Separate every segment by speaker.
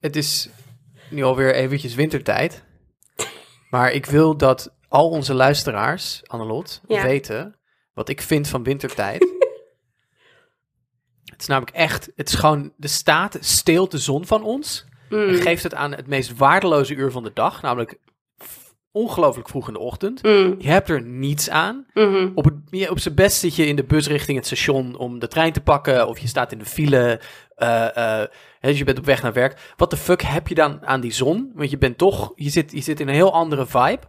Speaker 1: het is nu alweer eventjes wintertijd. Maar ik wil dat al onze luisteraars, Annelot,
Speaker 2: Ja.
Speaker 1: weten wat ik vind van wintertijd. het is namelijk echt, het is gewoon, de staat steelt de zon van ons.
Speaker 2: Mm.
Speaker 1: En geeft het aan het meest waardeloze uur van de dag, namelijk ongelooflijk vroeg in de ochtend.
Speaker 2: Mm.
Speaker 1: Je hebt er niets aan.
Speaker 2: Mhm.
Speaker 1: Op, het, op zijn best zit je in de bus richting het station om de trein te pakken. Of je staat in de file. eh, eh, dus je bent op weg naar werk. Wat de fuck heb je dan aan die zon? Want je bent toch, je zit, je zit in een heel andere vibe.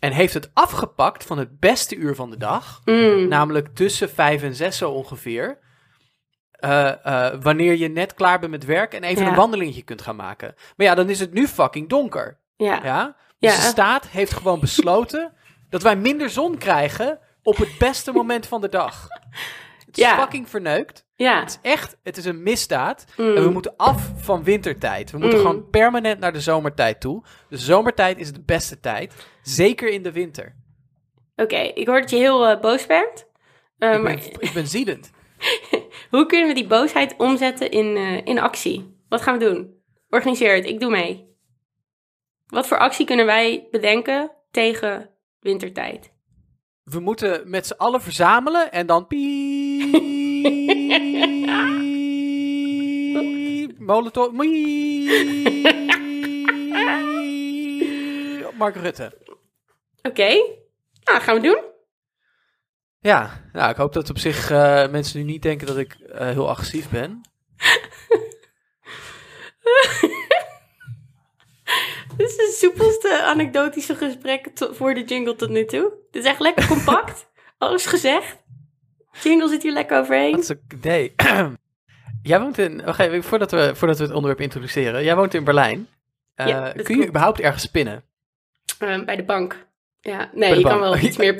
Speaker 1: En heeft het afgepakt van het beste uur van de dag.
Speaker 2: Mm.
Speaker 1: Namelijk tussen vijf en zes zo ongeveer. Eh, wanneer je net klaar bent met werk en even
Speaker 2: Ja.
Speaker 1: een wandelingetje kunt gaan maken. Maar ja, dan is het nu fucking donker.
Speaker 2: Ja.
Speaker 1: Ja? Dus de staat heeft gewoon besloten dat wij minder zon krijgen op het beste moment van de dag. Het is
Speaker 2: Ja.
Speaker 1: fucking verneukt.
Speaker 2: Ja.
Speaker 1: Het is echt, het is een misdaad.
Speaker 2: Mm.
Speaker 1: En we moeten af van wintertijd. We moeten
Speaker 2: Mm.
Speaker 1: gewoon permanent naar de zomertijd toe. De zomertijd is de beste tijd. Zeker in de winter.
Speaker 2: Oké, ik hoor dat je heel eh, boos bent.
Speaker 1: Ik
Speaker 2: maar
Speaker 1: ben, ik ben ziedend.
Speaker 2: hoe kunnen we die boosheid omzetten in, eh, in actie? Wat gaan we doen? Organiseer het, ik doe mee. Wat voor actie kunnen wij bedenken tegen wintertijd?
Speaker 1: We moeten met z'n allen verzamelen en dan piep. Molotov. Mark Rutte.
Speaker 2: Oké, nou, gaan we doen.
Speaker 1: Ja, nou, ik hoop dat op zich eh, mensen nu niet denken dat ik eh, heel agressief ben.
Speaker 2: Dit is het soepelste anekdotische gesprek voor de jingle tot nu toe. Dit is echt lekker compact. Alles gezegd. Jingle zit hier lekker overheen.
Speaker 1: Dat is een idee. jij woont in, wacht even, voordat we, voordat we het onderwerp introduceren. Jij woont in Berlijn. Eh,
Speaker 2: Ja,
Speaker 1: kun je überhaupt ergens spinnen?
Speaker 2: Eh, bij de bank. Ja, nee,
Speaker 1: de
Speaker 2: je kan wel iets meer.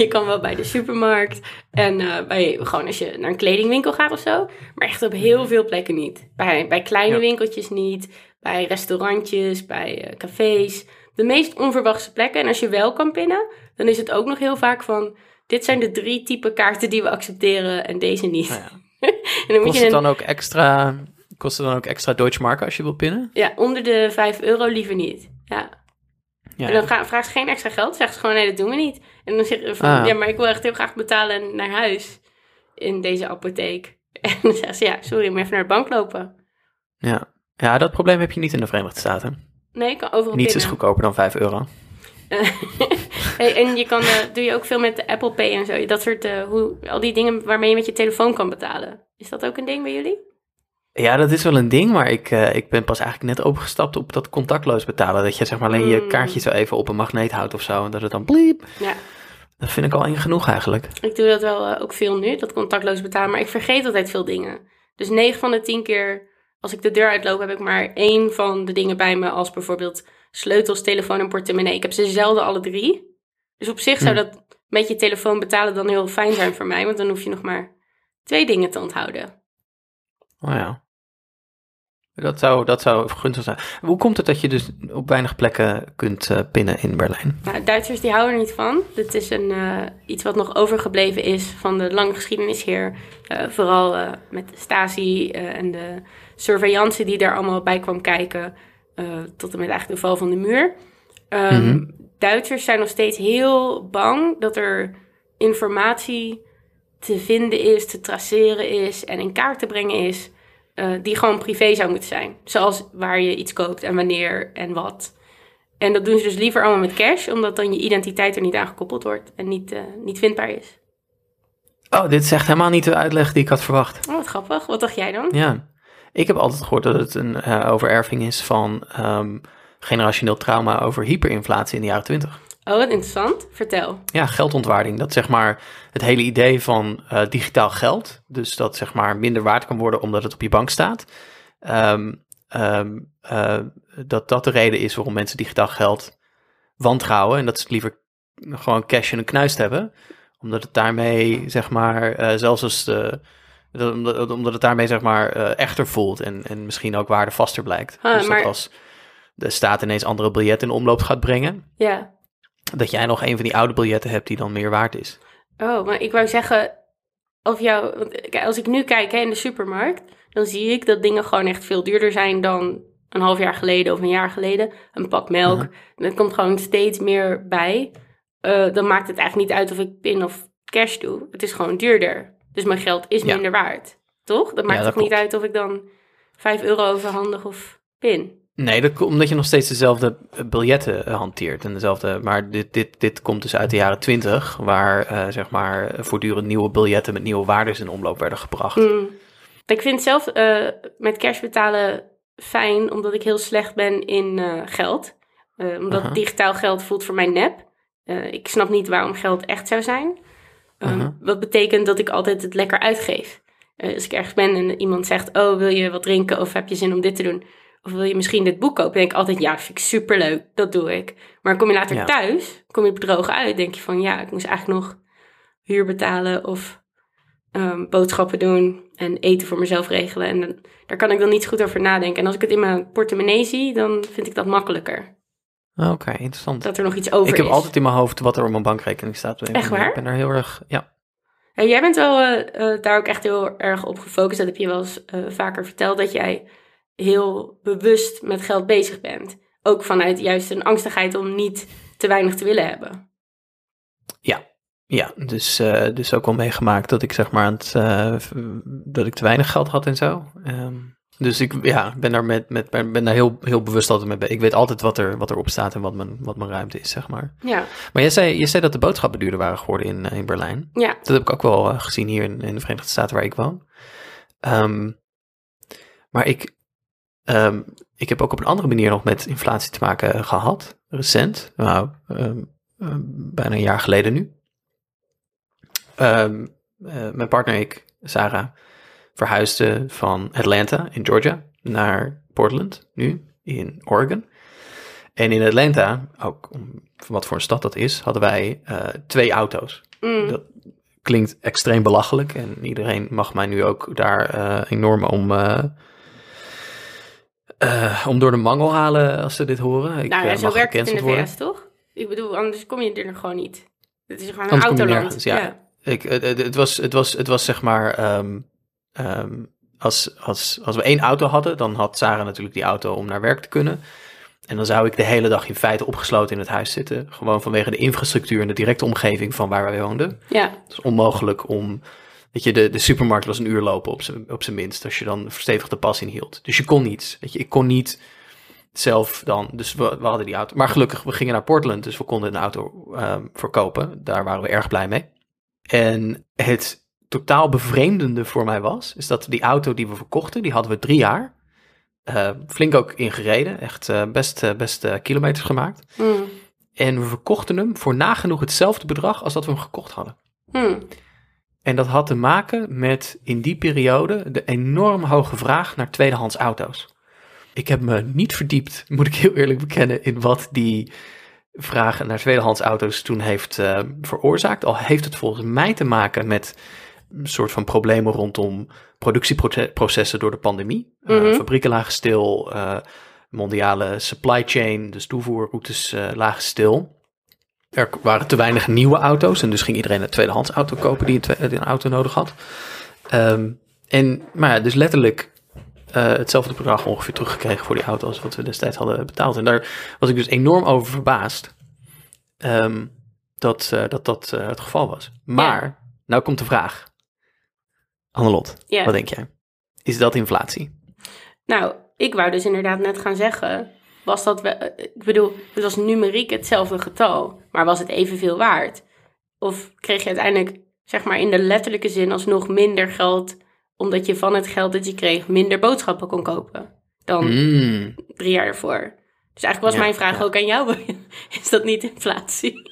Speaker 2: Je kan wel bij de supermarkt. En eh, bij, gewoon als je naar een kledingwinkel gaat of zo. Maar echt op heel veel plekken niet. Bij, bij kleine
Speaker 1: Ja.
Speaker 2: winkeltjes niet. Bij restaurantjes, bij eh, cafés. De meest onverwachte plekken. En als je wel kan pinnen, dan is het ook nog heel vaak van. Dit zijn de drie type kaarten die we accepteren en deze niet.
Speaker 1: Nou ja.
Speaker 2: en dan moet
Speaker 1: Kost
Speaker 2: je
Speaker 1: het
Speaker 2: een,
Speaker 1: dan ook extra, kost het dan ook extra Deutschmarken als je wil pinnen?
Speaker 2: ja, onder de 5 euro liever niet. Ja.
Speaker 1: Ja.
Speaker 2: En dan ga, vraagt ze geen extra geld. Zegt ze gewoon, nee, dat doen we niet. En dan zeg je van,
Speaker 1: Ah.
Speaker 2: ja, maar ik wil echt heel graag betalen naar huis in deze apotheek. En dan zegt ze, ja, sorry, maar even naar de bank lopen.
Speaker 1: ja. Ja, dat probleem heb je niet in de Verenigde Staten.
Speaker 2: Nee, ik kan overal
Speaker 1: Niets is
Speaker 2: pinnen.
Speaker 1: goedkoper dan 5 euro.
Speaker 2: hey, en je kan, eh, doe je ook veel met de Apple Pay en zo. Dat soort, eh, hoe, al die dingen waarmee je met je telefoon kan betalen. Is dat ook een ding bij jullie?
Speaker 1: Ja, dat is wel een ding, maar ik, eh, ik ben pas eigenlijk net overgestapt op dat contactloos betalen. Dat je zeg maar alleen je
Speaker 2: Mm.
Speaker 1: kaartje zo even op een magneet houdt of zo. En dat het dan bliep.
Speaker 2: Ja,
Speaker 1: Dat vind ik al eng genoeg eigenlijk.
Speaker 2: ik doe dat wel ook veel nu, dat contactloos betalen. Maar ik vergeet altijd veel dingen. Dus 9 van de 10 keer als ik de deur uitloop, heb ik maar één van de dingen bij me. Als bijvoorbeeld sleutels, telefoon en portemonnee. Ik heb ze zelden alle drie. Dus op zich zou
Speaker 1: Hm.
Speaker 2: dat met je telefoon betalen dan heel fijn zijn voor mij. Want dan hoef je nog maar twee dingen te onthouden.
Speaker 1: Oh ja. Dat zou, dat zou gunstig zijn. Hoe komt het dat je dus op weinig plekken kunt eh, pinnen in Berlijn?
Speaker 2: Nou, Duitsers die houden er niet van. Dit is een, eh, iets wat nog overgebleven is van de lange geschiedenis hier. Eh, vooral met de Stasi en de surveillance die daar allemaal bij kwam kijken. eh, tot en met eigenlijk de val van de muur. Ehm,
Speaker 1: Mhm.
Speaker 2: Duitsers zijn nog steeds heel bang dat er informatie te vinden is, te traceren is en in kaart te brengen is. eh, die gewoon privé zou moeten zijn. Zoals waar je iets koopt en wanneer en wat. En dat doen ze dus liever allemaal met cash, omdat dan je identiteit er niet aan gekoppeld wordt en niet, eh, niet vindbaar is.
Speaker 1: Oh, dit is echt helemaal niet de uitleg die ik had verwacht.
Speaker 2: Oh, wat grappig. Wat dacht jij dan?
Speaker 1: Ja, ik heb altijd gehoord dat het een eh, overerving is van ehm, generationeel trauma over hyperinflatie in de jaren 20.
Speaker 2: Oh, wat interessant. Vertel.
Speaker 1: Ja, geldontwaarding. Dat zeg maar het hele idee van eh, digitaal geld. Dus dat zeg maar minder waard kan worden omdat het op je bank staat. Ehm, ehm, eh, dat dat de reden is waarom mensen digitaal geld wantrouwen. En dat ze het liever gewoon cash in een knuist hebben. Omdat het daarmee zeg maar, zelfs als de, omdat, omdat het daarmee zeg maar eh, echter voelt. En, en misschien ook waardevaster blijkt.
Speaker 2: Ah,
Speaker 1: dus
Speaker 2: maar-
Speaker 1: dat als de staat ineens andere biljetten in omloop gaat brengen
Speaker 2: Ja.
Speaker 1: dat jij nog een van die oude biljetten hebt die dan meer waard is.
Speaker 2: Oh, maar ik wou zeggen, of jou, als ik nu kijk hè, in de supermarkt, dan zie ik dat dingen gewoon echt veel duurder zijn dan een half jaar geleden of een jaar geleden. Een pak melk. Er komt gewoon steeds meer bij. Eh, dan maakt het eigenlijk niet uit of ik pin of cash doe. Het is gewoon duurder. Dus mijn geld is
Speaker 1: Ja.
Speaker 2: minder waard. Toch? Dat maakt
Speaker 1: dat
Speaker 2: toch niet uit of ik dan 5 euro overhandig of pin.
Speaker 1: Nee, dat, omdat je nog steeds dezelfde eh, biljetten eh, hanteert. En dezelfde, maar dit, dit, dit komt dus uit de jaren 20, waar eh, zeg maar voortdurend nieuwe biljetten met nieuwe waardes in omloop werden gebracht.
Speaker 2: Mm. Ik vind zelf met cash betalen fijn, omdat ik heel slecht ben in geld. Omdat digitaal geld voelt voor mij nep. Ik snap niet waarom geld echt zou zijn. Um. Wat betekent dat ik altijd het lekker uitgeef. Eh, als ik ergens ben en iemand zegt, oh wil je wat drinken of heb je zin om dit te doen? Of wil je misschien dit boek kopen? denk ik altijd, ja, vind ik superleuk, dat doe ik. Maar kom je later
Speaker 1: Ja.
Speaker 2: thuis, kom je bedrogen uit, denk je van, ja, ik moest eigenlijk nog huur betalen of ehm, boodschappen doen en eten voor mezelf regelen. En dan, daar kan ik dan niet goed over nadenken. En als ik het in mijn portemonnee zie, dan vind ik dat makkelijker.
Speaker 1: Oké, interessant.
Speaker 2: Dat er nog iets over
Speaker 1: ik heb
Speaker 2: is.
Speaker 1: altijd in mijn hoofd wat er op mijn bankrekening staat. Ik
Speaker 2: Echt
Speaker 1: ben-
Speaker 2: waar?
Speaker 1: Ik ben er heel erg, ja.
Speaker 2: Ja, jij bent wel eh, eh, daar ook echt heel erg op gefocust. Dat heb je wel eens eh, vaker verteld, dat jij heel bewust met geld bezig bent. Ook vanuit juist een angstigheid om niet te weinig te willen hebben.
Speaker 1: Ja, dus, eh, dus ook wel meegemaakt dat ik zeg maar aan het, dat ik te weinig geld had en zo. Ehm, dus ik ja, ben daar, met, met, ben daar heel, heel bewust altijd mee bezig. Ik weet altijd wat, er, wat erop staat en wat mijn, wat mijn ruimte is, zeg maar.
Speaker 2: Ja,
Speaker 1: Maar jij zei, je zei dat de boodschappen duurder waren geworden in, eh, in Berlijn.
Speaker 2: ja.
Speaker 1: Dat heb ik ook wel eh, gezien hier in, in de Verenigde Staten waar ik woon. Ehm, maar ik, ehm, ik heb ook op een andere manier nog met inflatie te maken gehad. Recent. Nou, ehm, bijna een jaar geleden nu. Eh, mijn partner en ik, Sarah, verhuisden van Atlanta in Georgia naar Portland, nu in Oregon. En in Atlanta, ook om wat voor een stad dat is, hadden wij eh, twee auto's
Speaker 2: Mm.
Speaker 1: dat klinkt extreem belachelijk. En iedereen mag mij nu ook daar eh, enorm om, eh, om door de mangel halen als ze dit horen. Ik
Speaker 2: nou ja, zo werkt het in de VS, toch? Ik bedoel, anders kom je er nog gewoon niet. Het is gewoon een autoland.
Speaker 1: nergens, ja. Ik, het, het, het was, het, was, het was zeg maar. ehm, ehm, als, als, als we één auto hadden, dan had Sarah natuurlijk die auto om naar werk te kunnen. En dan zou ik de hele dag in feite opgesloten in het huis zitten. Gewoon vanwege de infrastructuur en de directe omgeving van waar wij woonden.
Speaker 2: Ja,
Speaker 1: Het is onmogelijk om. Weet je, de, de supermarkt was een uur lopen op zijn op zijn minst. Als je dan verstevigde pas inhield. Dus je kon niet. Weet je, ik kon niet zelf dan. Dus we, we hadden die auto. Maar gelukkig, we gingen naar Portland. Dus we konden een auto ehm, verkopen. Daar waren we erg blij mee. En het totaal bevreemdende voor mij was. Is dat die auto die we verkochten. Die hadden we drie jaar. eh, flink ook ingereden. Echt eh, best, eh, best kilometers gemaakt.
Speaker 2: Mm.
Speaker 1: En we verkochten hem voor nagenoeg hetzelfde bedrag als dat we hem gekocht hadden.
Speaker 2: Mm.
Speaker 1: En dat had te maken met in die periode de enorm hoge vraag naar tweedehands auto's. Ik heb me niet verdiept, moet ik heel eerlijk bekennen, in wat die vraag naar tweedehands auto's toen heeft veroorzaakt. Al heeft het volgens mij te maken met soort van problemen rondom productieprocessen door de pandemie. Eh,
Speaker 2: Mhm.
Speaker 1: fabrieken lagen stil, eh, mondiale supply chain, dus toevoerroutes eh, lagen stil. Er waren te weinig nieuwe auto's en dus ging iedereen een tweedehands auto kopen die een, twe- die een auto nodig had. Ehm, en, maar ja, dus letterlijk hetzelfde bedrag ongeveer teruggekregen voor die auto als wat we destijds hadden betaald. En daar was ik dus enorm over verbaasd ehm, dat dat, dat het geval was. Maar, nou komt de vraag. Annelot,
Speaker 2: Ja.
Speaker 1: wat denk jij? Is dat inflatie?
Speaker 2: Nou, ik wou dus inderdaad net gaan zeggen, was dat we, eh, ik bedoel, het was numeriek hetzelfde getal, maar was het evenveel waard? Of kreeg je uiteindelijk, zeg maar in de letterlijke zin, alsnog minder geld, omdat je van het geld dat je kreeg minder boodschappen kon kopen dan
Speaker 1: Mm,
Speaker 2: drie jaar ervoor? Dus eigenlijk was
Speaker 1: Ja,
Speaker 2: mijn vraag
Speaker 1: ja.
Speaker 2: ook aan jou, is dat niet inflatie?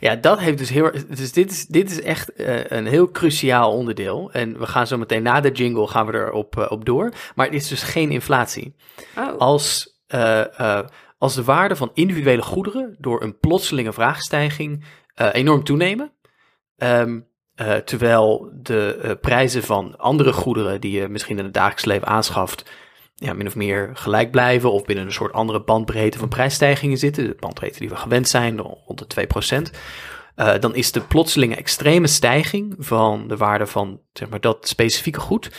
Speaker 1: Ja, dat heeft dus heel. Dus dit is, dit is echt eh, een heel cruciaal onderdeel. En we gaan zo meteen na de jingle gaan we erop eh, op door. Maar het is dus geen inflatie.
Speaker 2: Oh,
Speaker 1: Als, eh, als de waarde van individuele goederen door een plotselinge vraagstijging enorm toenemen. ehm, eh, terwijl de prijzen van andere goederen die je misschien in het dagelijks leven aanschaft, ja, min of meer gelijk blijven of binnen een soort andere bandbreedte van prijsstijgingen zitten, de bandbreedte die we gewend zijn, rond de 2%, eh, dan is de plotselinge extreme stijging van de waarde van zeg maar, dat specifieke goed,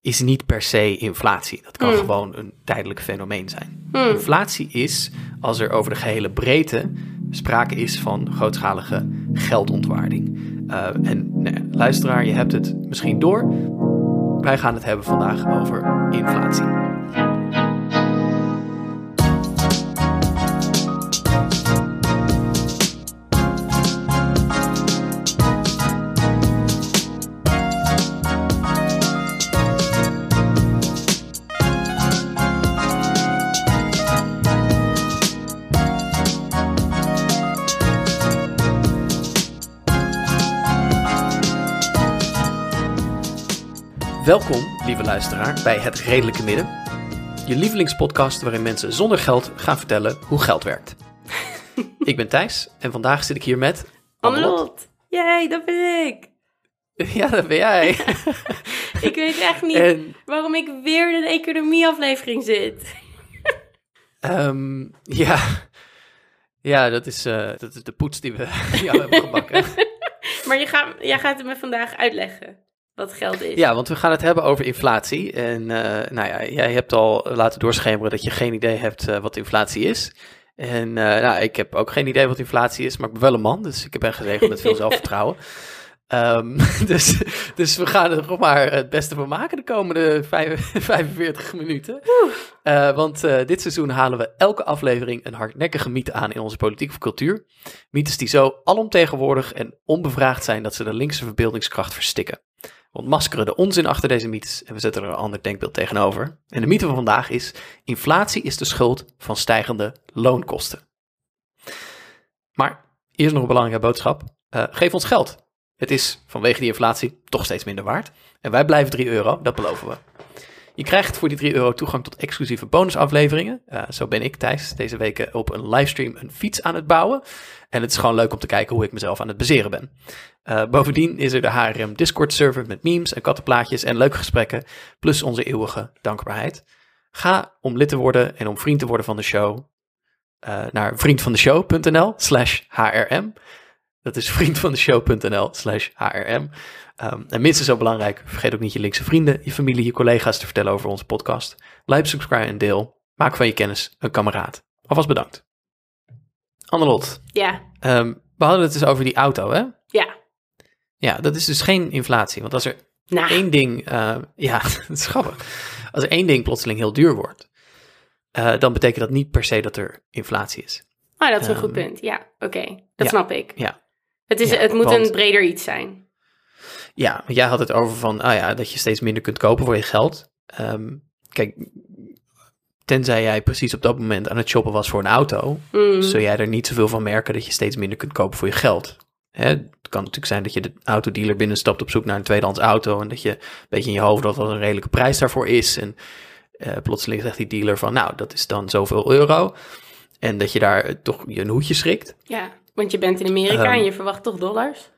Speaker 1: is niet per se inflatie. Dat kan
Speaker 2: Hmm.
Speaker 1: gewoon een tijdelijk fenomeen zijn.
Speaker 2: Hmm.
Speaker 1: Inflatie is als er over de gehele breedte sprake is van grootschalige geldontwaarding. Eh, en ja, luisteraar, je hebt het misschien door. Wij gaan het hebben vandaag over inflatie. Welkom, lieve luisteraar, bij Het Redelijke Midden. Je lievelingspodcast waarin mensen zonder geld gaan vertellen hoe geld werkt. ik ben Thijs en vandaag zit ik hier met...
Speaker 2: Annelot. Jij, dat ben ik.
Speaker 1: Ja, dat ben jij.
Speaker 2: Ik weet echt niet
Speaker 1: en
Speaker 2: waarom ik weer in een economieaflevering zit.
Speaker 1: ehm, ja... Ja, dat is, eh, dat is de poets die we jou hebben gebakken.
Speaker 2: Maar je gaat, jij gaat het me vandaag uitleggen wat geld is.
Speaker 1: Ja, want we gaan het hebben over inflatie. En eh, nou ja, jij hebt al laten doorschemeren dat je geen idee hebt eh, wat inflatie is. En eh, nou, ik heb ook geen idee wat inflatie is, maar ik ben wel een man, dus ik ben gezegend met veel zelfvertrouwen. Ehm, dus, dus we gaan er nog maar het beste van maken de komende vijf- 45 minuten. Want dit seizoen halen we elke aflevering een hardnekkige mythe aan in onze politiek of cultuur. Mythes die zo alomtegenwoordig en onbevraagd zijn dat ze de linkse verbeeldingskracht verstikken. Ontmaskeren de onzin achter deze mythes en we zetten er een ander denkbeeld tegenover. En de mythe van vandaag is: inflatie is de schuld van stijgende loonkosten. Maar eerst nog een belangrijke boodschap: Eh, geef ons geld. Het is vanwege die inflatie toch steeds minder waard. En wij blijven 3 euro, dat beloven we. Je krijgt voor die 3 euro toegang tot exclusieve bonusafleveringen. Eh, zo ben ik, Thijs, deze week op een livestream een fiets aan het bouwen. En het is gewoon leuk om te kijken hoe ik mezelf aan het bezeren ben. Eh, bovendien is er de HRM Discord server met memes en kattenplaatjes en leuke gesprekken. Plus onze eeuwige dankbaarheid. Ga om lid te worden en om vriend te worden van de show eh, naar vriendvandeshow.nl slash hrm. Dat is vriendvandeshow.nl slash hrm. Ehm, en minstens zo belangrijk, vergeet ook niet je linkse vrienden, je familie, je collega's te vertellen over onze podcast. Blijf subscribe en deel. Maak van je kennis een kameraad. Alvast bedankt. Annelot,
Speaker 2: Ja,
Speaker 1: ehm, we hadden het dus over die auto, hè?
Speaker 2: ja.
Speaker 1: Ja, dat is dus geen inflatie. Want als er
Speaker 2: Nou,
Speaker 1: één ding, eh, ja, dat is grappig. Als er één ding plotseling heel duur wordt, eh, dan betekent dat niet per se dat er inflatie is.
Speaker 2: oh, dat is een
Speaker 1: ehm,
Speaker 2: goed punt. Ja, oké. Dat
Speaker 1: ja,
Speaker 2: snap ik.
Speaker 1: ja.
Speaker 2: Het, is,
Speaker 1: Ja,
Speaker 2: het moet
Speaker 1: want-
Speaker 2: een breder iets zijn.
Speaker 1: Ja, want jij had het over van, ah ja, dat je steeds minder kunt kopen voor je geld. Ehm, kijk, tenzij jij precies op dat moment aan het shoppen was voor een auto,
Speaker 2: Mm.
Speaker 1: zul jij er niet zoveel van merken dat je steeds minder kunt kopen voor je geld. Hè, het kan natuurlijk zijn dat je de autodealer binnenstapt op zoek naar een tweedehands auto en dat je een beetje in je hoofd dat wat een redelijke prijs daarvoor is. En eh, plotseling zegt die dealer van, nou, dat is dan zoveel euro. En dat je daar toch je een hoedje schrikt.
Speaker 2: Ja, want je bent in Amerika
Speaker 1: Ehm,
Speaker 2: en je verwacht toch dollars?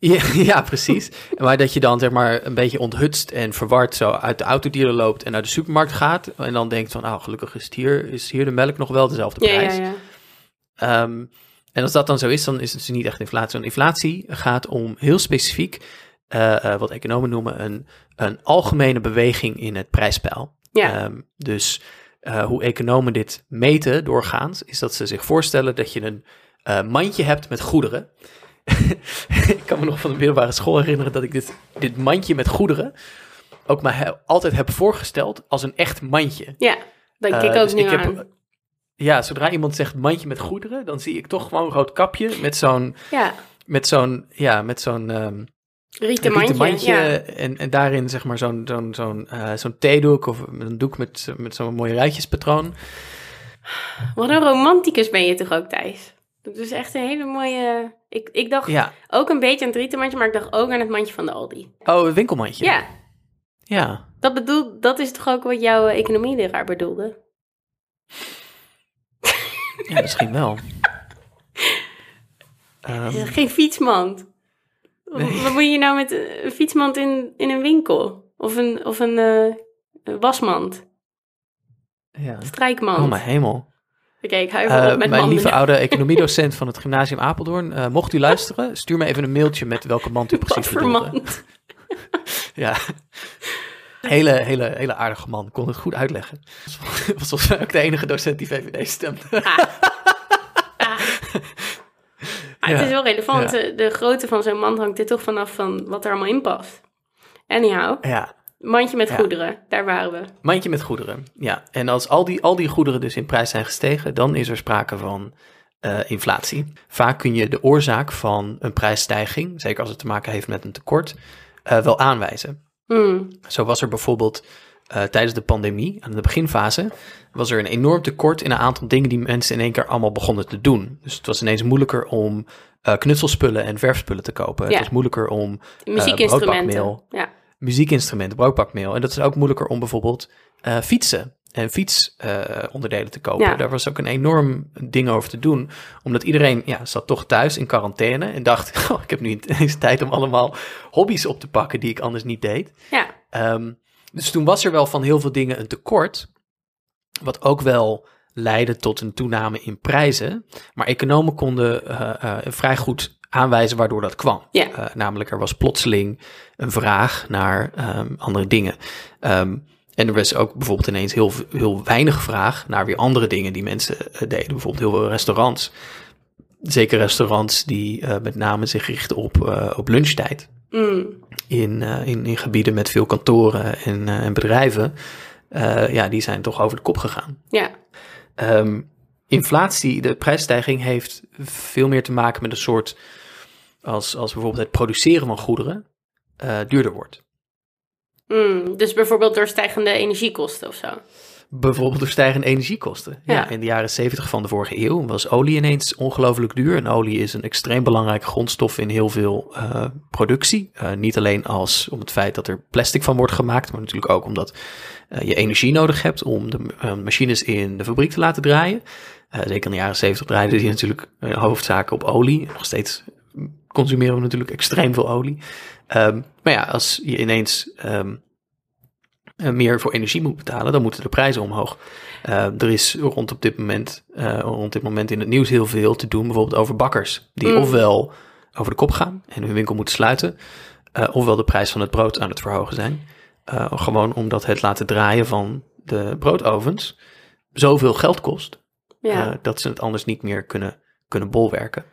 Speaker 1: Ja, ja, precies. Maar dat je dan zeg maar een beetje onthutst en verward zo uit de autodealer loopt en naar de supermarkt gaat. En dan denkt van, nou, gelukkig is, het hier, is hier de melk nog wel dezelfde prijs.
Speaker 2: ja, ja.
Speaker 1: Ehm, en als dat dan zo is, dan is het dus niet echt inflatie. Want inflatie gaat om heel specifiek, eh, eh, wat economen noemen, een, een algemene beweging in het prijspeil.
Speaker 2: Ja.
Speaker 1: Ehm, dus eh, hoe economen dit meten doorgaans, is dat ze zich voorstellen dat je een mandje hebt met goederen. ik kan me nog van de middelbare school herinneren dat ik dit, dit mandje met goederen ook maar he- altijd heb voorgesteld als een echt mandje.
Speaker 2: Ja, denk
Speaker 1: Eh,
Speaker 2: ik ook
Speaker 1: dus
Speaker 2: nu
Speaker 1: ik heb-
Speaker 2: aan.
Speaker 1: Ja, zodra iemand zegt mandje met goederen, dan zie ik toch gewoon een rood kapje met zo'n,
Speaker 2: Ja,
Speaker 1: met zo'n, ja, met zo'n ehm
Speaker 2: rieten mandje. ja.
Speaker 1: en, en daarin zeg maar zo'n, zo'n, zo'n, eh, zo'n theedoek of een doek met, met zo'n mooie ruitjespatroon.
Speaker 2: Wat een romanticus ben je toch ook, Thijs? Dat is echt een hele mooie... Ik, ik dacht
Speaker 1: Ja,
Speaker 2: ook een beetje aan het rietenmandje, maar ik dacht ook aan het mandje van de Aldi.
Speaker 1: oh, een winkelmandje.
Speaker 2: Ja,
Speaker 1: Ja,
Speaker 2: dat, bedoel, dat is toch ook wat jouw eh, economieleraar bedoelde?
Speaker 1: ja misschien wel. Ehm,
Speaker 2: Geen fietsmand.
Speaker 1: Nee.
Speaker 2: Wat moet je nou met een fietsmand in, in een winkel? Of een, of een, eh, wasmand?
Speaker 1: ja.
Speaker 2: Strijkmand?
Speaker 1: Oh mijn hemel.
Speaker 2: Oké, ik huiver
Speaker 1: Eh,
Speaker 2: op met
Speaker 1: mijn lieve oude economiedocent van het gymnasium Apeldoorn, eh, mocht u luisteren, stuur me even een mailtje met welke mand u precies bedoelde.
Speaker 2: mand?
Speaker 1: Ja. Hele, hele, hele aardige man. Kon het goed uitleggen. Was volgens mij ook de enige docent die VVD stemde.
Speaker 2: Maar het
Speaker 1: Ja,
Speaker 2: is wel relevant.
Speaker 1: ja.
Speaker 2: De, de grootte van zo'n mand hangt er toch vanaf van wat er allemaal in past. Anyhow,
Speaker 1: Ja,
Speaker 2: mandje met
Speaker 1: Ja.
Speaker 2: goederen, daar waren we.
Speaker 1: mandje met goederen. Ja, en als al die, al die goederen dus in prijs zijn gestegen, dan is er sprake van eh, inflatie. Vaak kun je de oorzaak van een prijsstijging, zeker als het te maken heeft met een tekort, eh, wel aanwijzen.
Speaker 2: Hmm,
Speaker 1: Zo was er bijvoorbeeld eh, tijdens de pandemie, aan de beginfase, was er een enorm tekort in een aantal dingen die mensen in één keer allemaal begonnen te doen. Dus het was ineens moeilijker om knutselspullen en verfspullen te kopen.
Speaker 2: Ja.
Speaker 1: Het was moeilijker om
Speaker 2: Muziekinstrumenten. ja.
Speaker 1: Muziekinstrumenten, broodbakmeel. En dat is ook moeilijker om bijvoorbeeld eh, fietsen en fietsonderdelen te kopen.
Speaker 2: Ja.
Speaker 1: Daar was ook een enorm ding over te doen. Omdat iedereen ja, zat toch thuis in quarantaine en dacht... Oh, ik heb nu eens tijd om allemaal hobby's op te pakken die ik anders niet deed.
Speaker 2: ja,
Speaker 1: Ehm, dus toen was er wel van heel veel dingen een tekort. Wat ook wel leidde tot een toename in prijzen. Maar economen konden eh, eh, vrij goed aanwijzen waardoor dat kwam.
Speaker 2: Ja.
Speaker 1: Eh, namelijk, er was plotseling een vraag naar ehm, andere dingen. Ehm, en er was ook bijvoorbeeld ineens heel, heel weinig vraag naar weer andere dingen die mensen eh, deden. Bijvoorbeeld heel veel restaurants. Zeker restaurants die eh, met name zich richten op, op lunchtijd
Speaker 2: Hmm,
Speaker 1: in, in, in gebieden met veel kantoren en, en bedrijven, ja, die zijn toch over de kop gegaan.
Speaker 2: ja,
Speaker 1: Ehm, inflatie, de prijsstijging heeft veel meer te maken met een soort, als, als bijvoorbeeld het produceren van goederen eh, duurder wordt.
Speaker 2: Hmm, dus bijvoorbeeld door stijgende energiekosten of zo.
Speaker 1: Bijvoorbeeld door stijgende energiekosten. Ja.
Speaker 2: Ja.
Speaker 1: in de jaren 70 van de vorige eeuw was olie ineens ongelooflijk duur. En olie is een extreem belangrijke grondstof in heel veel eh, productie. Eh, niet alleen als om het feit dat er plastic van wordt gemaakt, maar natuurlijk ook omdat je energie nodig hebt om de machines in de fabriek te laten draaien. Zeker in de jaren 70 draaiden die natuurlijk hoofdzaken op olie. Nog steeds consumeren we natuurlijk extreem veel olie. Um, maar ja, als je ineens um, meer voor energie moet betalen, dan moeten de prijzen omhoog. Uh, er is rond op dit moment, uh, rond dit moment in het nieuws heel veel te doen, bijvoorbeeld over bakkers, die mm. ofwel over de kop gaan en hun winkel moeten sluiten, uh, ofwel de prijs van het brood aan het verhogen zijn. Gewoon omdat het laten draaien van de broodovens zoveel geld kost,
Speaker 2: Ja.
Speaker 1: dat ze het anders niet meer kunnen, kunnen bolwerken.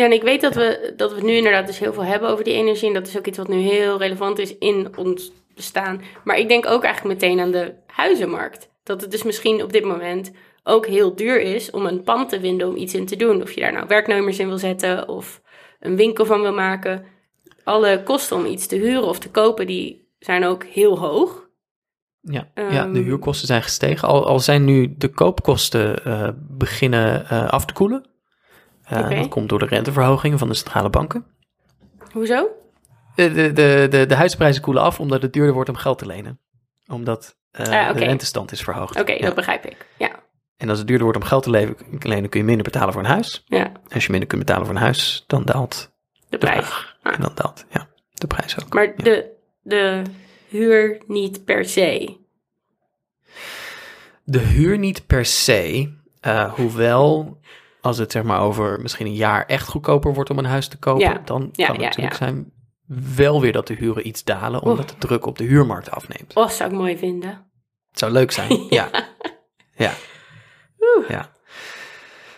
Speaker 1: Ja.
Speaker 2: En ik weet dat, we, dat we het nu inderdaad dus heel veel hebben over die energie. En dat is ook iets wat nu heel relevant is in ons bestaan. Maar ik denk ook eigenlijk meteen aan de huizenmarkt. Dat het dus misschien op dit moment ook heel duur is om een pand te vinden om iets in te doen. Of je daar nou werknemers in wil zetten of een winkel van wil maken. Alle kosten om iets te huren of te kopen, die zijn ook heel hoog.
Speaker 1: Ja, um, ja de huurkosten zijn gestegen. Al, al zijn nu de koopkosten uh, beginnen uh, af te koelen. Okay. Dat komt door de renteverhogingen van de centrale banken.
Speaker 2: Hoezo?
Speaker 1: De, de, de, de, de huisprijzen koelen af omdat het duurder wordt om geld te lenen. Omdat uh, ah, okay. de rentestand is verhoogd.
Speaker 2: Oké, okay, ja. dat begrijp ik. Ja.
Speaker 1: En als het duurder wordt om geld te lenen, kun je minder betalen voor een huis.
Speaker 2: Ja.
Speaker 1: Als je minder kunt betalen voor een huis, dan daalt
Speaker 2: de prijs.
Speaker 1: Ah. En dan daalt ja, de prijs ook.
Speaker 2: Maar
Speaker 1: ja.
Speaker 2: de, de huur niet per se.
Speaker 1: De huur niet per se, uh, hoewel als het zeg maar over misschien een jaar echt goedkoper wordt om een huis te kopen,
Speaker 2: ja.
Speaker 1: dan
Speaker 2: ja,
Speaker 1: kan het
Speaker 2: ja,
Speaker 1: natuurlijk zijn wel weer dat de huren iets dalen, omdat de druk op de huurmarkt afneemt.
Speaker 2: Oh, zou ik mooi vinden.
Speaker 1: Het zou leuk zijn, ja. Ja. ja.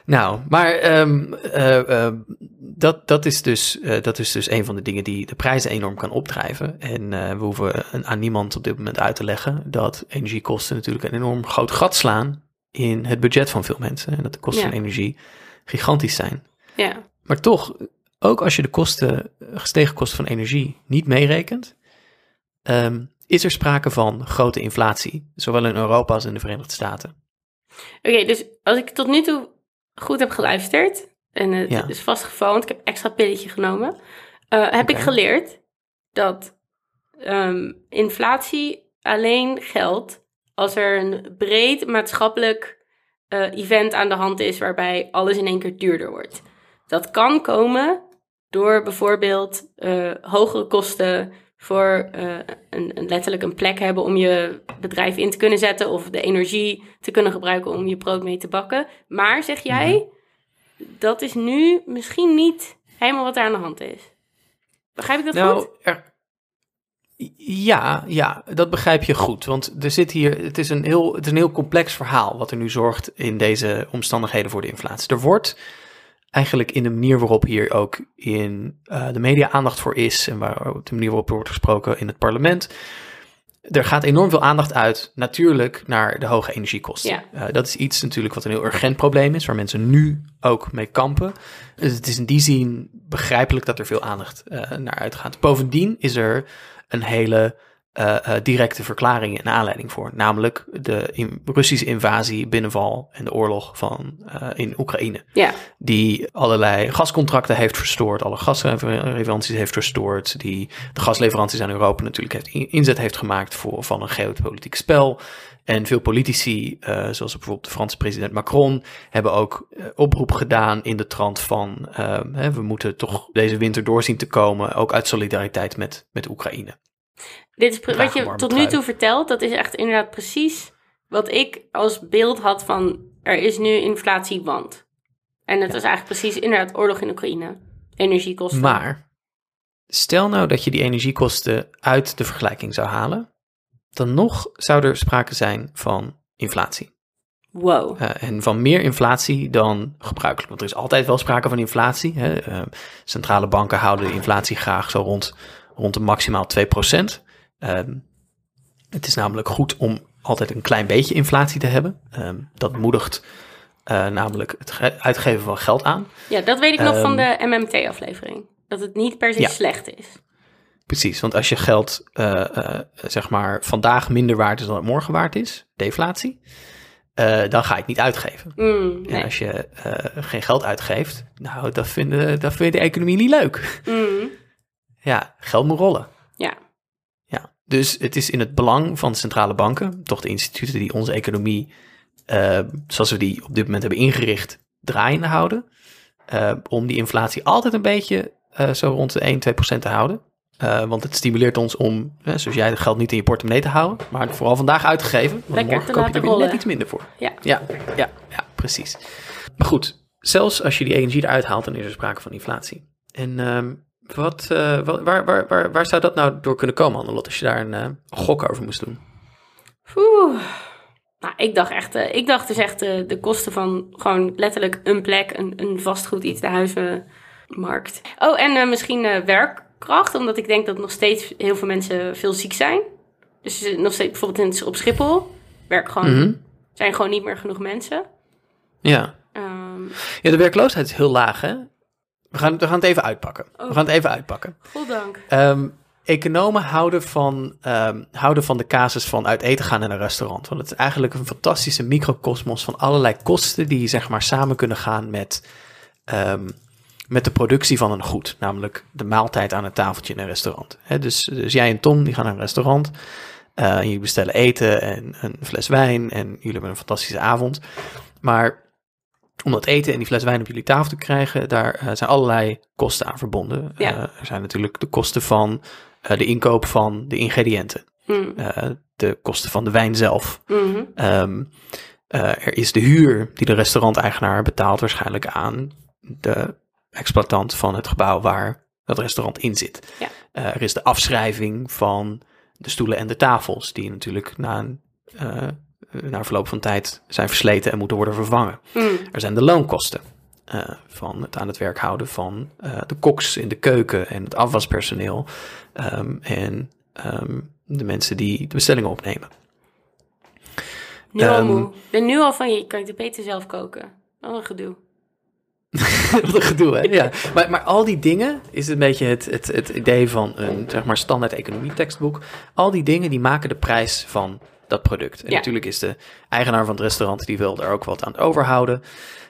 Speaker 1: Nou, maar um, uh, uh, dat, dat, is dus, uh, dat is dus een van de dingen die de prijzen enorm kan opdrijven. En we hoeven aan niemand op dit moment uit te leggen dat energiekosten natuurlijk een enorm groot gat slaan in het budget van veel mensen. En dat de kosten
Speaker 2: Ja.
Speaker 1: van energie gigantisch zijn.
Speaker 2: Ja,
Speaker 1: Maar toch, ook als je de kosten, gestegen kosten van energie niet meerekent, um, is er sprake van grote inflatie, zowel in Europa als in de Verenigde Staten.
Speaker 2: oké, dus als ik tot nu toe goed heb geluisterd, en het
Speaker 1: Ja.
Speaker 2: is vastgevallen, want ik heb extra pilletje genomen, eh, heb ik geleerd dat ehm, inflatie alleen geldt als er een breed maatschappelijk eh, event aan de hand is waarbij alles in één keer duurder wordt. Dat kan komen door bijvoorbeeld eh, hogere kosten voor eh, een, een, letterlijk een plek hebben om je bedrijf in te kunnen zetten of de energie te kunnen gebruiken om je brood mee te bakken. Maar zeg jij, dat is nu misschien niet helemaal wat er aan de hand is. Begrijp ik dat
Speaker 1: Nou,
Speaker 2: goed?
Speaker 1: er, Ja, ja, dat begrijp je goed. Want er zit hier, het is, een heel, het is een heel complex verhaal wat er nu zorgt in deze omstandigheden voor de inflatie. Er wordt eigenlijk in de manier waarop hier ook in uh, de media aandacht voor is en waar, de manier waarop er wordt gesproken in het parlement. Er gaat enorm veel aandacht uit, natuurlijk, naar de hoge energiekosten.
Speaker 2: Ja.
Speaker 1: Uh, dat is iets natuurlijk wat een heel urgent probleem is, waar mensen nu ook mee kampen. Dus het is in die zin begrijpelijk dat er veel aandacht uh, naar uitgaat. Bovendien is er een hele uh, uh, directe verklaring en aanleiding voor. Namelijk de in Russische invasie, binnenval en de oorlog van, uh, in Oekraïne.
Speaker 2: Ja.
Speaker 1: Die allerlei gascontracten heeft verstoord, alle gasleveranties heeft verstoord. Die de gasleveranties aan Europa natuurlijk heeft inzet heeft gemaakt voor, van een geopolitiek spel. En veel politici, zoals bijvoorbeeld de Franse president Macron, hebben ook oproep gedaan in de trant van hè, we moeten toch deze winter doorzien te komen, ook uit solidariteit met, met Oekraïne.
Speaker 2: Dit is wat je tot nu toe vertelt, dat is echt inderdaad precies wat ik als beeld had van er is nu inflatie, want. En het ja. is eigenlijk precies inderdaad oorlog in Oekraïne, energiekosten.
Speaker 1: Maar stel nou dat je die energiekosten uit de vergelijking zou halen, dan nog zou er sprake zijn van inflatie.
Speaker 2: Wow.
Speaker 1: Uh, en van meer inflatie dan gebruikelijk. Want er is altijd wel sprake van inflatie. Hè. Uh, centrale banken houden de inflatie graag zo rond, rond de maximaal 2%. Uh, het is namelijk goed om altijd een klein beetje inflatie te hebben. dat moedigt uh, namelijk het uitgeven van geld aan.
Speaker 2: Ja, dat weet ik nog van de MMT-aflevering. Dat het niet per se
Speaker 1: ja.
Speaker 2: slecht is.
Speaker 1: Precies, want als je geld uh, uh, zeg maar vandaag minder waard is dan het morgen waard is, deflatie, uh, dan ga je het niet uitgeven.
Speaker 2: Mm, nee.
Speaker 1: En als je geen geld uitgeeft, nou, dat vinden, dat vindt de economie niet leuk.
Speaker 2: Mm.
Speaker 1: Ja, geld moet rollen. Dus het is in het belang van centrale banken, toch de instituten die onze economie, zoals we die op dit moment hebben ingericht, draaiende houden, om die inflatie altijd een beetje zo rond de 1, 2 procent te houden. Want het stimuleert ons om, hè, zoals jij, het geld niet in je portemonnee te houden, maar vooral vandaag uit te geven. Want
Speaker 2: Lekker
Speaker 1: morgen koop je er weer net iets minder voor.
Speaker 2: Ja.
Speaker 1: Ja, ja, ja, precies. Maar goed, zelfs als je die energie eruit haalt, dan is er sprake van inflatie. En uh, wat, uh, waar, waar, waar, waar zou dat nou door kunnen komen, Annelot, als je daar een, uh, gok over moest doen?
Speaker 2: Oeh. Nou, ik dacht echt, uh, ik dacht dus echt de kosten van gewoon letterlijk een plek, een, een vastgoed, iets, de huizenmarkt. Oh, en misschien werk kracht, omdat ik denk dat nog steeds heel veel mensen veel ziek zijn. Dus nog steeds bijvoorbeeld in, op Schiphol werk gewoon,
Speaker 1: Mhm.
Speaker 2: mm -hmm. zijn gewoon niet meer genoeg mensen.
Speaker 1: Ja.
Speaker 2: Um,
Speaker 1: ja, de werkloosheid is heel laag, hè? We gaan, we gaan het even uitpakken. Oh. We gaan het even uitpakken.
Speaker 2: Goddank.
Speaker 1: Um, economen houden van, um, houden van de casus van uit eten gaan in een restaurant. Want het is eigenlijk een fantastische microcosmos van allerlei kosten die zeg maar samen kunnen gaan met met de productie van een goed, namelijk de maaltijd aan het tafeltje in een restaurant. He, dus, dus jij en Tom die gaan naar een restaurant, uh, en jullie bestellen eten en een fles wijn en jullie hebben een fantastische avond. Maar om dat eten en die fles wijn op jullie tafel te krijgen, daar uh, zijn allerlei kosten aan verbonden.
Speaker 2: Ja.
Speaker 1: Uh, er zijn natuurlijk de kosten van de inkoop van de ingrediënten,
Speaker 2: mm.
Speaker 1: de kosten van de wijn zelf.
Speaker 2: Mm -hmm.
Speaker 1: um, er is de huur die de restauranteigenaar betaalt waarschijnlijk aan de exploitant van het gebouw waar dat restaurant in zit.
Speaker 2: Ja.
Speaker 1: Er is de afschrijving van de stoelen en de tafels, die natuurlijk na, een, na verloop van tijd zijn versleten en moeten worden vervangen.
Speaker 2: Mm.
Speaker 1: Er zijn de loonkosten uh, van het aan het werk houden van de koks in de keuken en het afwaspersoneel um, en um, de mensen die de bestellingen opnemen.
Speaker 2: Nu al moe. Ik ben nu al van je, kan je het beter zelf koken. Wat een gedoe.
Speaker 1: Wat een gedoe, hè? Ja. Maar, maar al die dingen is een beetje het, het, het idee van een zeg maar, standaard economie tekstboek. Al die dingen die maken de prijs van dat product. En
Speaker 2: Ja.
Speaker 1: natuurlijk is de eigenaar van het restaurant, die wil daar ook wat aan overhouden.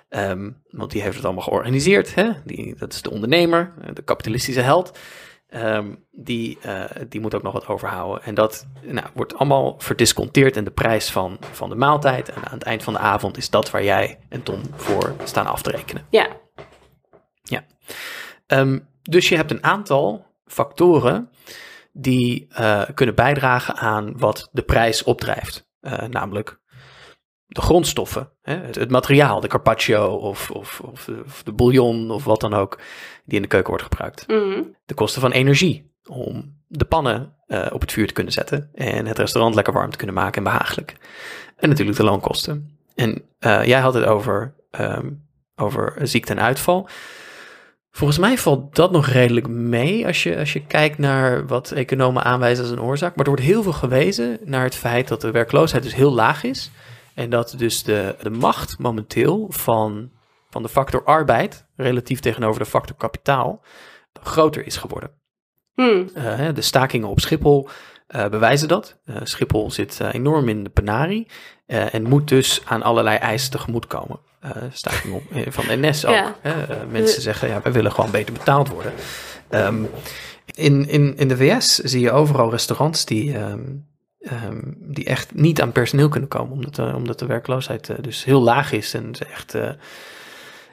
Speaker 1: Ehm, want die heeft het allemaal georganiseerd. Hè? Die, dat is de ondernemer, eh, de kapitalistische held. Ehm, die, uh, die moet ook nog wat overhouden. En dat nou, wordt allemaal verdisconteerd in de prijs van, van de maaltijd. En aan het eind van de avond is dat waar jij en Tom voor staan af te rekenen.
Speaker 2: Ja.
Speaker 1: Ja. Um, dus je hebt een aantal factoren die uh, kunnen bijdragen aan wat de prijs opdrijft. Uh, namelijk de grondstoffen, hè? Het, het, materiaal, de carpaccio of, of, of, of, de bouillon of wat dan ook, die in de keuken wordt gebruikt.
Speaker 2: Mm -hmm.
Speaker 1: De kosten van energie, om de pannen eh, op het vuur te kunnen zetten en het restaurant lekker warm te kunnen maken en behagelijk. En natuurlijk de loonkosten. En eh, jij had het over, ehm, over ziekte en uitval. Volgens mij valt dat nog redelijk mee als je, als je kijkt naar wat economen aanwijzen als een oorzaak. Maar er wordt heel veel gewezen naar het feit dat de werkloosheid dus heel laag is. En dat dus de, de macht momenteel van, van de factor arbeid relatief tegenover de factor kapitaal groter is geworden.
Speaker 2: Hmm.
Speaker 1: Uh, de stakingen op Schiphol uh, bewijzen dat. Uh, Schiphol zit enorm in de penarie en moet dus aan allerlei eisen tegemoetkomen. staking op, van NS ook.
Speaker 2: Ja.
Speaker 1: mensen zeggen, ja, wij willen gewoon beter betaald worden. Um, in, in, in de VS zie je overal restaurants die, um, um, die echt niet aan personeel kunnen komen, omdat, omdat de werkloosheid dus heel laag is en ze echt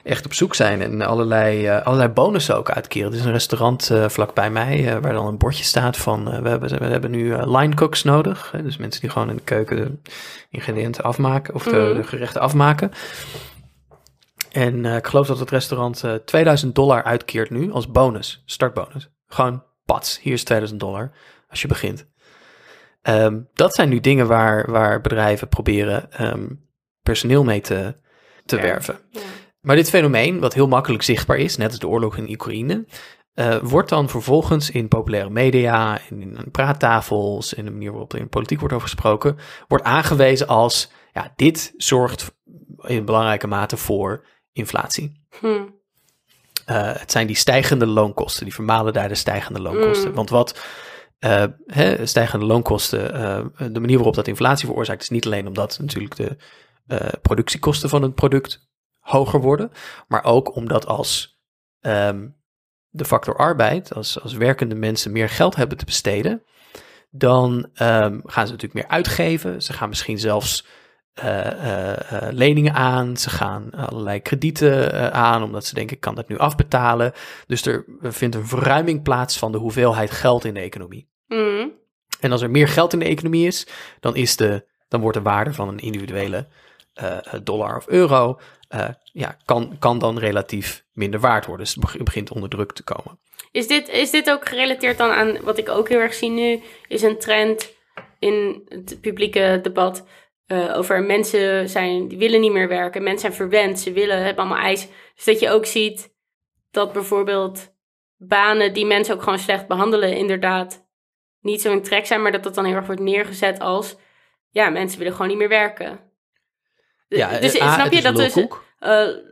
Speaker 1: echt op zoek zijn en allerlei, uh, allerlei bonussen ook uitkeren. Er is een restaurant uh, vlakbij mij uh, waar dan een bordje staat van we, hebben, we hebben nu line cooks nodig. Dus mensen die gewoon in de keuken de ingrediënten afmaken of de,
Speaker 2: Mhm.
Speaker 1: de gerechten afmaken. En ik geloof dat het restaurant 2000 dollar uitkeert nu als bonus, startbonus. Gewoon pats, hier is 2000 dollar als je begint. Um, dat zijn nu dingen waar, waar bedrijven proberen um, personeel mee te, te
Speaker 2: Ja.
Speaker 1: werven.
Speaker 2: Ja.
Speaker 1: Maar dit fenomeen, wat heel makkelijk zichtbaar is, net als de oorlog in Oekraïne, uh, wordt dan vervolgens in populaire media en in praattafels en de manier waarop er in politiek wordt over gesproken, wordt aangewezen als, ja, dit zorgt in belangrijke mate voor inflatie.
Speaker 2: Hm.
Speaker 1: Uh, het zijn die stijgende loonkosten, die vermalen daar de stijgende loonkosten.
Speaker 2: Mm.
Speaker 1: Want wat uh, hè, stijgende loonkosten, uh, de manier waarop dat inflatie veroorzaakt, is niet alleen omdat natuurlijk de productiekosten van het product hoger worden, maar ook omdat als um, de factor arbeid, als, als werkende mensen meer geld hebben te besteden, dan um, gaan ze natuurlijk meer uitgeven. Ze gaan misschien zelfs uh, uh, uh, leningen aan, ze gaan allerlei kredieten aan, omdat ze denken, ik kan dat nu afbetalen. Dus er vindt een verruiming plaats van de hoeveelheid geld in de economie.
Speaker 2: Mm.
Speaker 1: En als er meer geld in de economie is, dan, is de, dan wordt de waarde van een individuele dollar of euro uh, ja, kan, kan dan relatief minder waard worden. Dus het begint onder druk te komen.
Speaker 2: Is dit, is dit ook gerelateerd dan aan wat ik ook heel erg zie nu? Is een trend in het publieke debat uh, over mensen zijn, die willen niet meer werken. Mensen zijn verwend, ze willen, hebben allemaal eisen. Dus dat je ook ziet dat bijvoorbeeld banen die mensen ook gewoon slecht behandelen, inderdaad niet zo in trek zijn, maar dat dat dan heel erg wordt neergezet als, ja, mensen willen gewoon niet meer werken.
Speaker 1: Ja,
Speaker 2: dus
Speaker 1: A,
Speaker 2: snap je dat dus uh,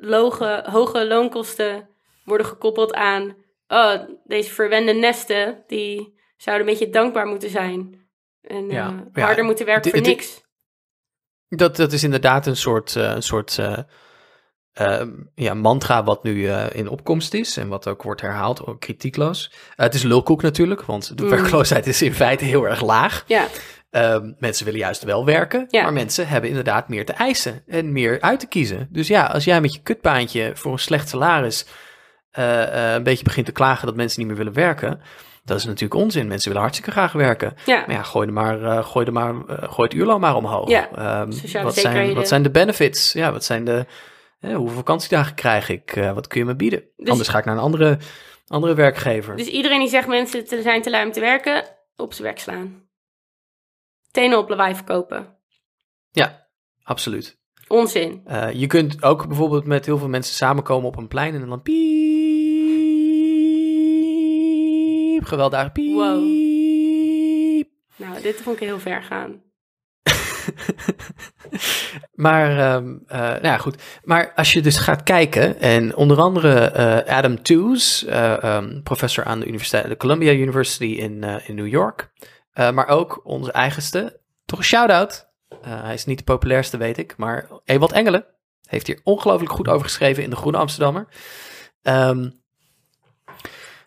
Speaker 2: loge, hoge loonkosten worden gekoppeld aan oh, deze verwende nesten, die zouden een beetje dankbaar moeten zijn. En
Speaker 1: Ja,
Speaker 2: uh,
Speaker 1: ja,
Speaker 2: harder moeten werken voor niks.
Speaker 1: Dat, dat is inderdaad een soort, eh, een soort eh, ehm, ja, mantra wat nu eh, in opkomst is en wat ook wordt herhaald, ook kritiekloos. Eh, het is lulkoek natuurlijk, want de
Speaker 2: Mm.
Speaker 1: werkloosheid is in feite heel erg laag.
Speaker 2: Ja,
Speaker 1: Ehm, mensen willen juist wel werken,
Speaker 2: Ja.
Speaker 1: maar mensen hebben inderdaad meer te eisen en meer uit te kiezen. Dus ja, als jij met je kutbaantje voor een slecht salaris eh, eh, een beetje begint te klagen dat mensen niet meer willen werken, dat is natuurlijk onzin. Mensen willen hartstikke graag werken.
Speaker 2: ja.
Speaker 1: Maar ja, gooi, er maar, eh, gooi, er maar, gooi het uurloon maar omhoog.
Speaker 2: Ja, sociale
Speaker 1: wat, zijn, wat zijn de benefits? Ja, wat zijn de... hoeveel vakantiedagen krijg ik? Wat kun je me bieden?
Speaker 2: Dus-
Speaker 1: Anders ga ik naar een andere, andere werkgever.
Speaker 2: Dus iedereen die zegt mensen te zijn te lui om te werken, op zijn werk slaan. Tenen op lawaai verkopen.
Speaker 1: Ja, absoluut.
Speaker 2: Onzin.
Speaker 1: Eh, je kunt ook bijvoorbeeld met heel veel mensen samenkomen op een plein en dan piep, gewelddadig piep.
Speaker 2: Wow. Nou, dit vond ik heel ver gaan.
Speaker 1: Maar, ehm, eh, nou ja, goed. Maar als je dus gaat kijken, en onder andere eh, Adam Tooze, eh, ehm, professor aan de, universiteit, de Columbia University in, in New York, eh, maar ook onze eigenste, toch een shout-out. Eh, hij is niet de populairste, weet ik, maar Ewald Engelen heeft hier ongelooflijk goed over geschreven in de Groene Amsterdammer. Ehm,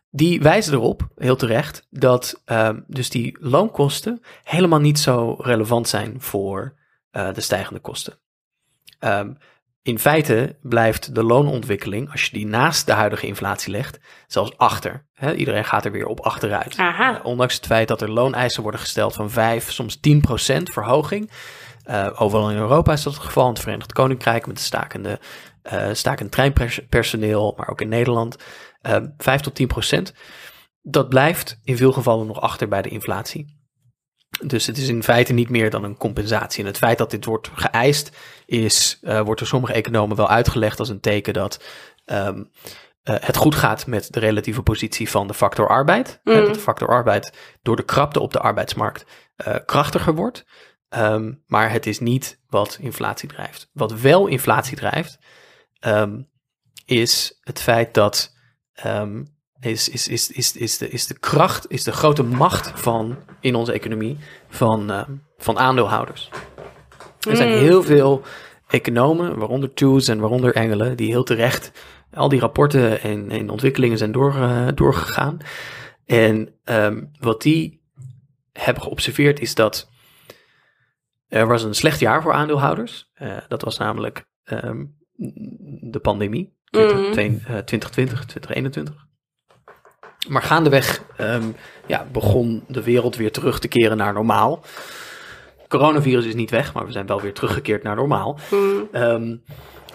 Speaker 1: die wijzen erop, heel terecht, dat ehm, dus die loonkosten helemaal niet zo relevant zijn voor eh, de stijgende kosten. Ehm, in feite blijft de loonontwikkeling, als je die naast de huidige inflatie legt, zelfs achter. Iedereen gaat er weer op achteruit.
Speaker 2: Aha.
Speaker 1: Eh, ondanks het feit dat er looneisen worden gesteld van 5, soms 10 procent verhoging. Eh, overal in Europa is dat het geval. In het Verenigd Koninkrijk met de stakende, eh stakend treinpersoneel, maar ook in Nederland. eh 5 tot 10 procent. dat blijft in veel gevallen nog achter bij de inflatie. Dus het is in feite niet meer dan een compensatie. En het feit dat dit wordt geëist, is, uh, wordt door sommige economen wel uitgelegd als een teken dat um, uh, het goed gaat met de relatieve positie van de factor arbeid. Mm. dat de factor arbeid door de krapte op de arbeidsmarkt uh, krachtiger wordt. Um, maar het is niet wat inflatie drijft. Wat wel inflatie drijft, um, is het feit dat um, is, is, is, is, is, de, is de kracht, is de grote macht van in onze economie van, uh, van aandeelhouders. Er zijn mm. heel veel economen, waaronder Toos en waaronder Engelen, die heel terecht al die rapporten en, en ontwikkelingen zijn door, uh, doorgegaan. En um, wat die hebben geobserveerd is dat er was een slecht jaar voor aandeelhouders. Uh, dat was namelijk um, de pandemie, 2020, 2021. Maar gaandeweg um, ja, begon de wereld weer terug te keren naar normaal. Coronavirus is niet weg, maar we zijn wel weer teruggekeerd naar normaal. Mm. Um,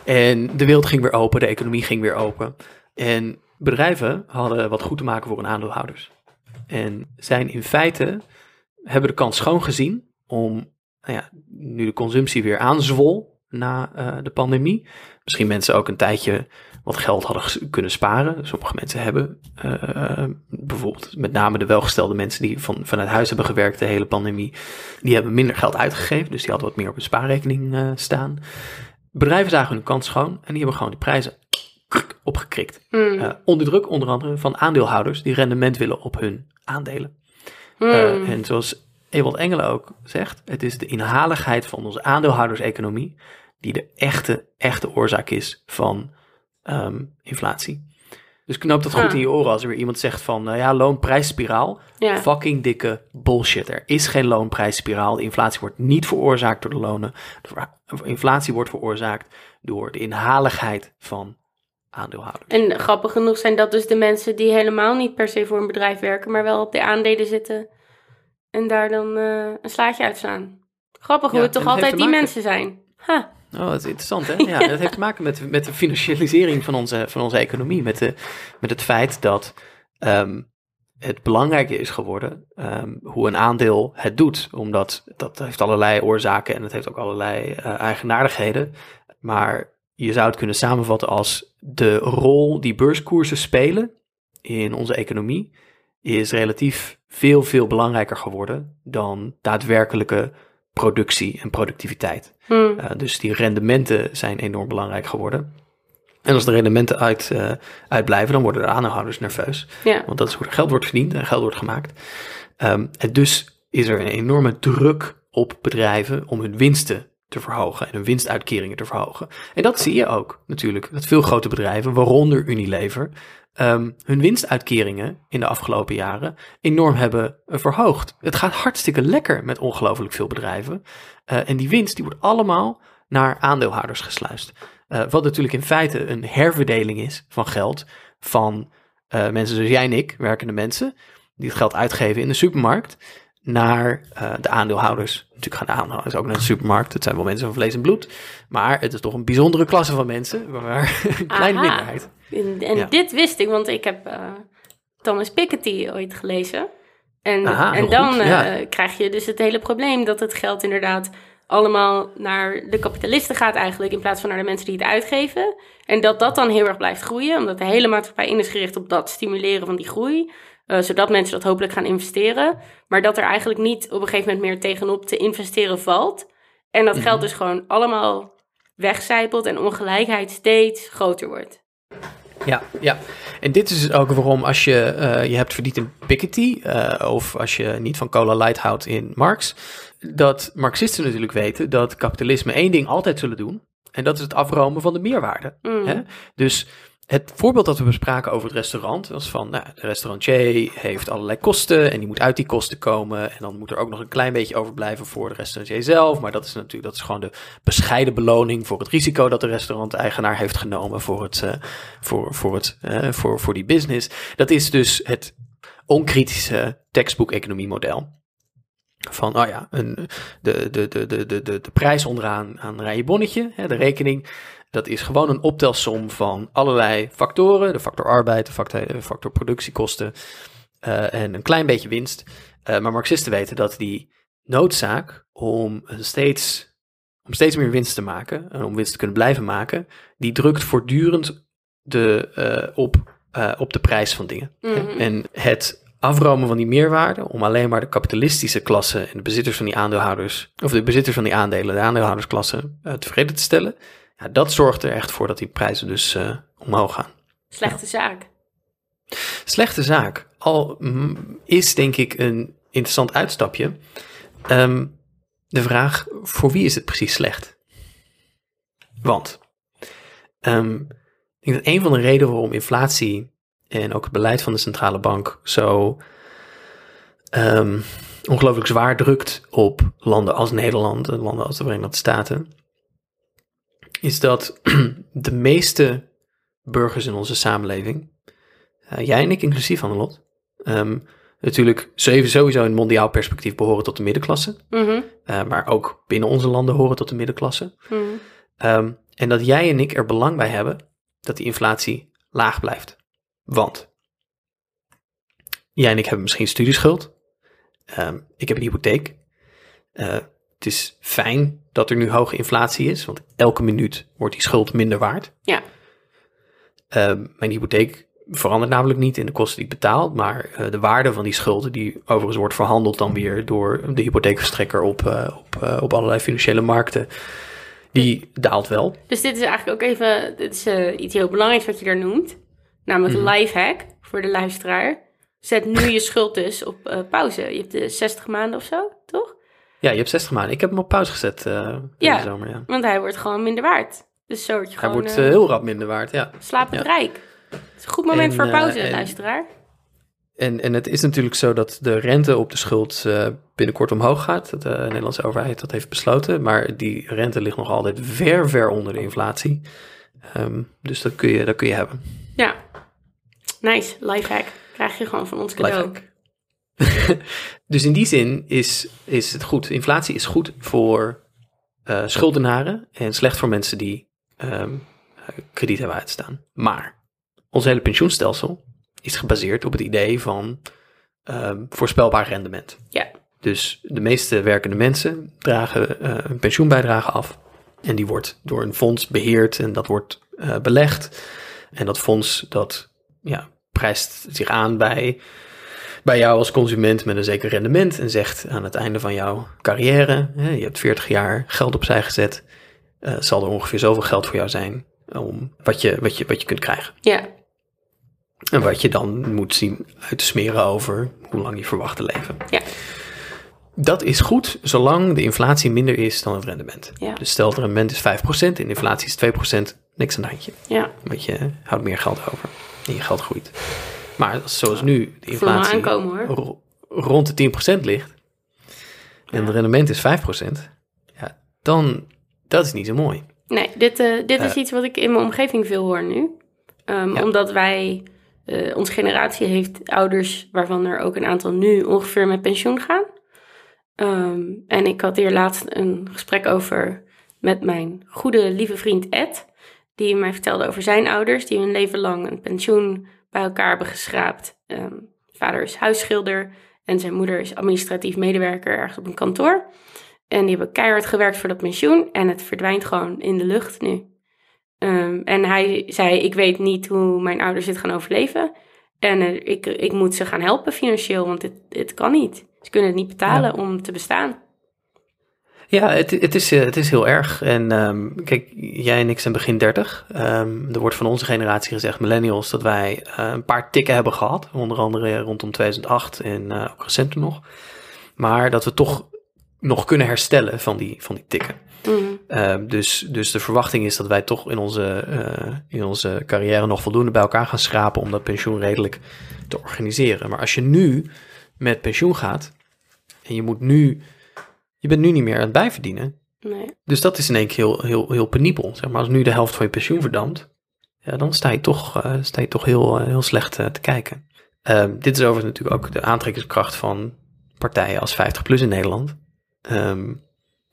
Speaker 1: en de wereld ging weer open, de economie ging weer open. En bedrijven hadden wat goed te maken voor hun aandeelhouders. En zijn in feite, hebben de kans schoon gezien om, nou ja, nu de consumptie weer aanzwol na uh, de pandemie. Misschien mensen ook een tijdje wat geld hadden kunnen sparen. Sommige mensen hebben uh, bijvoorbeeld met name de welgestelde mensen die van, vanuit huis hebben gewerkt de hele pandemie, die hebben minder geld uitgegeven, dus die hadden wat meer op hun spaarrekening uh, staan. Bedrijven zagen hun kans schoon en die hebben gewoon de prijzen opgekrikt. Mm. onder druk onder andere van aandeelhouders die rendement willen op hun aandelen. Mm. en zoals Ewald Engelen ook zegt, het is de inhaligheid van onze aandeelhouderseconomie die de echte, echte oorzaak is van um, inflatie. Dus knoop dat goed in je oren als er weer iemand zegt van, uh, ja, loonprijsspiraal. Ja. Fucking dikke bullshit. Er is geen loonprijsspiraal. De inflatie wordt niet veroorzaakt door de lonen. De inflatie wordt veroorzaakt door de inhaligheid van aandeelhouders.
Speaker 2: En grappig genoeg zijn dat dus de mensen die helemaal niet per se voor een bedrijf werken, maar wel op de aandelen zitten en daar dan uh, een slaatje uitslaan. Grappig hoe het toch altijd die mensen zijn. Ha.
Speaker 1: Oh, dat is interessant, hè? Ja, dat heeft te maken met, met de financialisering van onze, van onze economie. Met, de, met het feit dat um, het belangrijker is geworden um, hoe een aandeel het doet. Omdat dat heeft allerlei oorzaken en het heeft ook allerlei uh, eigenaardigheden. Maar je zou het kunnen samenvatten als de rol die beurskoersen spelen in onze economie is relatief veel, veel belangrijker geworden dan daadwerkelijke productie en productiviteit. Hmm. Uh, dus die rendementen zijn enorm belangrijk geworden. En als de rendementen uit, uh, uitblijven, dan worden de aandeelhouders nerveus. Ja. Want dat is hoe er geld wordt verdiend en geld wordt gemaakt. Um, en dus is er een enorme druk op bedrijven om hun winsten te verhogen en hun winstuitkeringen te verhogen. En dat zie je ook natuurlijk. Dat veel grote bedrijven, waaronder Unilever, um, hun winstuitkeringen in de afgelopen jaren enorm hebben uh, verhoogd. Het gaat hartstikke lekker met ongelooflijk veel bedrijven. Uh, en die winst die wordt allemaal naar aandeelhouders gesluist. Uh, wat natuurlijk in feite een herverdeling is van geld van mensen zoals jij en ik, werkende mensen, die het geld uitgeven in de supermarkt naar uh, de aandeelhouders. Natuurlijk gaan de aandeelhouders ook naar de supermarkt. Het zijn wel mensen van vlees en bloed. Maar het is toch een bijzondere klasse van mensen. Waar een kleine Aha. minderheid.
Speaker 2: En, dit wist ik, want ik heb uh, Thomas Piketty ooit gelezen. En, Aha, en dan uh, ja. krijg je dus het hele probleem dat het geld inderdaad allemaal naar de kapitalisten gaat eigenlijk... in plaats van naar de mensen die het uitgeven. En dat dat dan heel erg blijft groeien, omdat de hele maatschappij in is gericht op dat stimuleren van die groei... Uh, zodat mensen dat hopelijk gaan investeren. Maar dat er eigenlijk niet op een gegeven moment meer tegenop te investeren valt. En dat geld mhm. dus gewoon allemaal wegcijpelt en ongelijkheid steeds groter wordt.
Speaker 1: Ja, ja. En dit is ook waarom als je uh, je hebt verdiend in Piketty, uh, of als je niet van cola light houdt in Marx, dat Marxisten natuurlijk weten dat kapitalisme één ding altijd zullen doen. En dat is het afromen van de meerwaarde. Mm. Hè? Dus het voorbeeld dat we bespraken over het restaurant was van, nou, de restaurancier heeft allerlei kosten en die moet uit die kosten komen. En dan moet er ook nog een klein beetje overblijven voor de restaurancier zelf. Maar dat is natuurlijk, dat is gewoon de bescheiden beloning voor het risico dat de restauranteigenaar heeft genomen voor, het, uh, voor, voor, het, uh, voor, voor die business. Dat is dus het onkritische textbook-economie model. Van, oh ja, een, de, de, de, de, de, de, prijs onderaan aan een bonnetje, de rekening. Dat is gewoon een optelsom van allerlei factoren. De factor arbeid, de factor, de factor productiekosten. eh, en een klein beetje winst. Eh, maar Marxisten weten dat die noodzaak om steeds, om steeds meer winst te maken en om winst te kunnen blijven maken, die drukt voortdurend de, eh, op, op de prijs van dingen.
Speaker 2: Mhm.
Speaker 1: En het afromen van die meerwaarde om alleen maar de kapitalistische klasse en de bezitters van die aandeelhouders, of de bezitters van die aandelen, de aandeelhoudersklasse, tevreden te stellen, ja, dat zorgt er echt voor dat die prijzen dus eh, omhoog gaan.
Speaker 2: Slechte zaak.
Speaker 1: Slechte zaak. Al mm, is denk ik een interessant uitstapje. Ehm, de vraag, voor wie is het precies slecht? Want ehm, ik denk dat een van de redenen waarom inflatie en ook het beleid van de centrale bank zo ehm, ongelooflijk zwaar drukt op landen als Nederland en landen als de Verenigde Staten, is dat de meeste burgers in onze samenleving, eh, jij en ik inclusief, Annelot, ehm natuurlijk sowieso in mondiaal perspectief behoren tot de middenklasse,
Speaker 2: Mhm,
Speaker 1: eh, maar ook binnen onze landen horen tot de middenklasse.
Speaker 2: mhm.
Speaker 1: Ehm, en dat jij en ik er belang bij hebben dat die inflatie laag blijft. Want jij en ik hebben misschien studieschuld. Ehm, ik heb een hypotheek. Eh, het is fijn dat er nu hoge inflatie is, want elke minuut wordt die schuld minder waard.
Speaker 2: Ja.
Speaker 1: Ehm, mijn hypotheek verandert namelijk niet in de kosten die ik betaal, maar eh, de waarde van die schulden, die overigens wordt verhandeld dan weer door de hypotheekverstrekker op, eh, op, eh, op allerlei financiële markten, die daalt wel.
Speaker 2: Dus dit is eigenlijk ook even dit is, iets heel belangrijks wat je daar noemt. Namelijk een lifehack voor de luisteraar. Zet nu je schuld dus op pauze. Je hebt de 60 maanden of zo, toch?
Speaker 1: Ja, je hebt 60 maanden. Ik heb hem op pauze gezet in
Speaker 2: Ja.
Speaker 1: de zomer. Ja.
Speaker 2: Want hij wordt gewoon minder waard. Dus zo word je
Speaker 1: Hij
Speaker 2: gewoon
Speaker 1: wordt
Speaker 2: eh,
Speaker 1: eh, heel rap minder waard, ja.
Speaker 2: slapend
Speaker 1: ja.
Speaker 2: rijk. Het is een goed moment
Speaker 1: En,
Speaker 2: voor pauze,
Speaker 1: en-
Speaker 2: luisteraar.
Speaker 1: En, en het is natuurlijk zo dat de rente op de schuld binnenkort omhoog gaat. De Nederlandse overheid dat heeft besloten. Maar die rente ligt nog altijd ver, ver onder de inflatie. Ehm, dus dat kun, je, dat kun je hebben.
Speaker 2: Ja. Nice, lifehack. Krijg je gewoon van ons cadeau.
Speaker 1: Lifehack. dus in die zin is, is het goed. Inflatie is goed voor eh, schuldenaren en slecht voor mensen die ehm, eh, krediet hebben uitstaan. Maar ons hele pensioenstelsel is gebaseerd op het idee van ehm, voorspelbaar rendement.
Speaker 2: Ja.
Speaker 1: Dus de meeste werkende mensen dragen eh, een pensioenbijdrage af. En die wordt door een fonds beheerd en dat wordt eh, belegd. En dat fonds dat ja, prijst zich aan bij, bij jou als consument met een zeker rendement. En zegt aan het einde van jouw carrière, hè, je hebt 40 jaar geld opzij gezet. eh, zal er ongeveer zoveel geld voor jou zijn om wat je, wat je, wat je kunt krijgen.
Speaker 2: Ja,
Speaker 1: En wat je dan moet zien uit te smeren over hoe lang je verwacht te leven.
Speaker 2: Ja.
Speaker 1: Dat is goed zolang de inflatie minder is dan het rendement.
Speaker 2: Ja.
Speaker 1: Dus stel het rendement is 5% en de inflatie is 2%, niks aan handje.
Speaker 2: ja.
Speaker 1: Want je houdt meer geld over en je geld groeit. Maar zoals nu de inflatie
Speaker 2: aankomen hoor.
Speaker 1: ro- rond de 10% ligt en het rendement is 5%, ja, dan dat is niet zo mooi.
Speaker 2: Nee, dit, eh, dit is
Speaker 1: Eh.
Speaker 2: iets wat ik in mijn omgeving veel hoor nu. Ehm,
Speaker 1: Ja.
Speaker 2: Omdat wij, eh, onze generatie heeft ouders waarvan er ook een aantal nu ongeveer met pensioen gaan. Ehm, en ik had hier laatst een gesprek over met mijn goede lieve vriend Ed. Die mij vertelde over zijn ouders die hun leven lang een pensioen bij elkaar hebben geschraapt. Ehm, vader is huisschilder en zijn moeder is administratief medewerker ergens op een kantoor. En die hebben keihard gewerkt voor dat pensioen. En het verdwijnt gewoon in de lucht nu. Ehm, en hij zei, ik weet niet hoe mijn ouders dit gaan overleven. En eh, ik, ik moet ze gaan helpen financieel, want het, het kan niet. Ze kunnen het niet betalen om te bestaan.
Speaker 1: Ja, het, het, is, eh, het is heel erg. En ehm, kijk, jij en ik zijn begin 30. Ehm, er wordt van onze generatie gezegd, millennials, dat wij eh, een paar tikken hebben gehad. Onder andere rondom 2008 en eh, ook recenter nog. Maar dat we toch nog kunnen herstellen van die, van die tikken.
Speaker 2: Mhm.
Speaker 1: Ehm, dus, dus de verwachting is dat wij toch in onze, in onze carrière nog voldoende bij elkaar gaan schrapen om dat pensioen redelijk te organiseren. Maar als je nu met pensioen gaat en je moet nu, je bent nu niet meer aan het bijverdienen.
Speaker 2: Nee.
Speaker 1: Dus dat is in één keer heel, heel, heel penibel. Zeg maar als nu de helft van je pensioen verdampt, ja, dan sta je toch, eh, sta je toch heel, eh, heel slecht eh, te kijken. Ehm, dit is overigens natuurlijk ook de aantrekkingskracht van partijen als 50PLUS in Nederland. Ehm,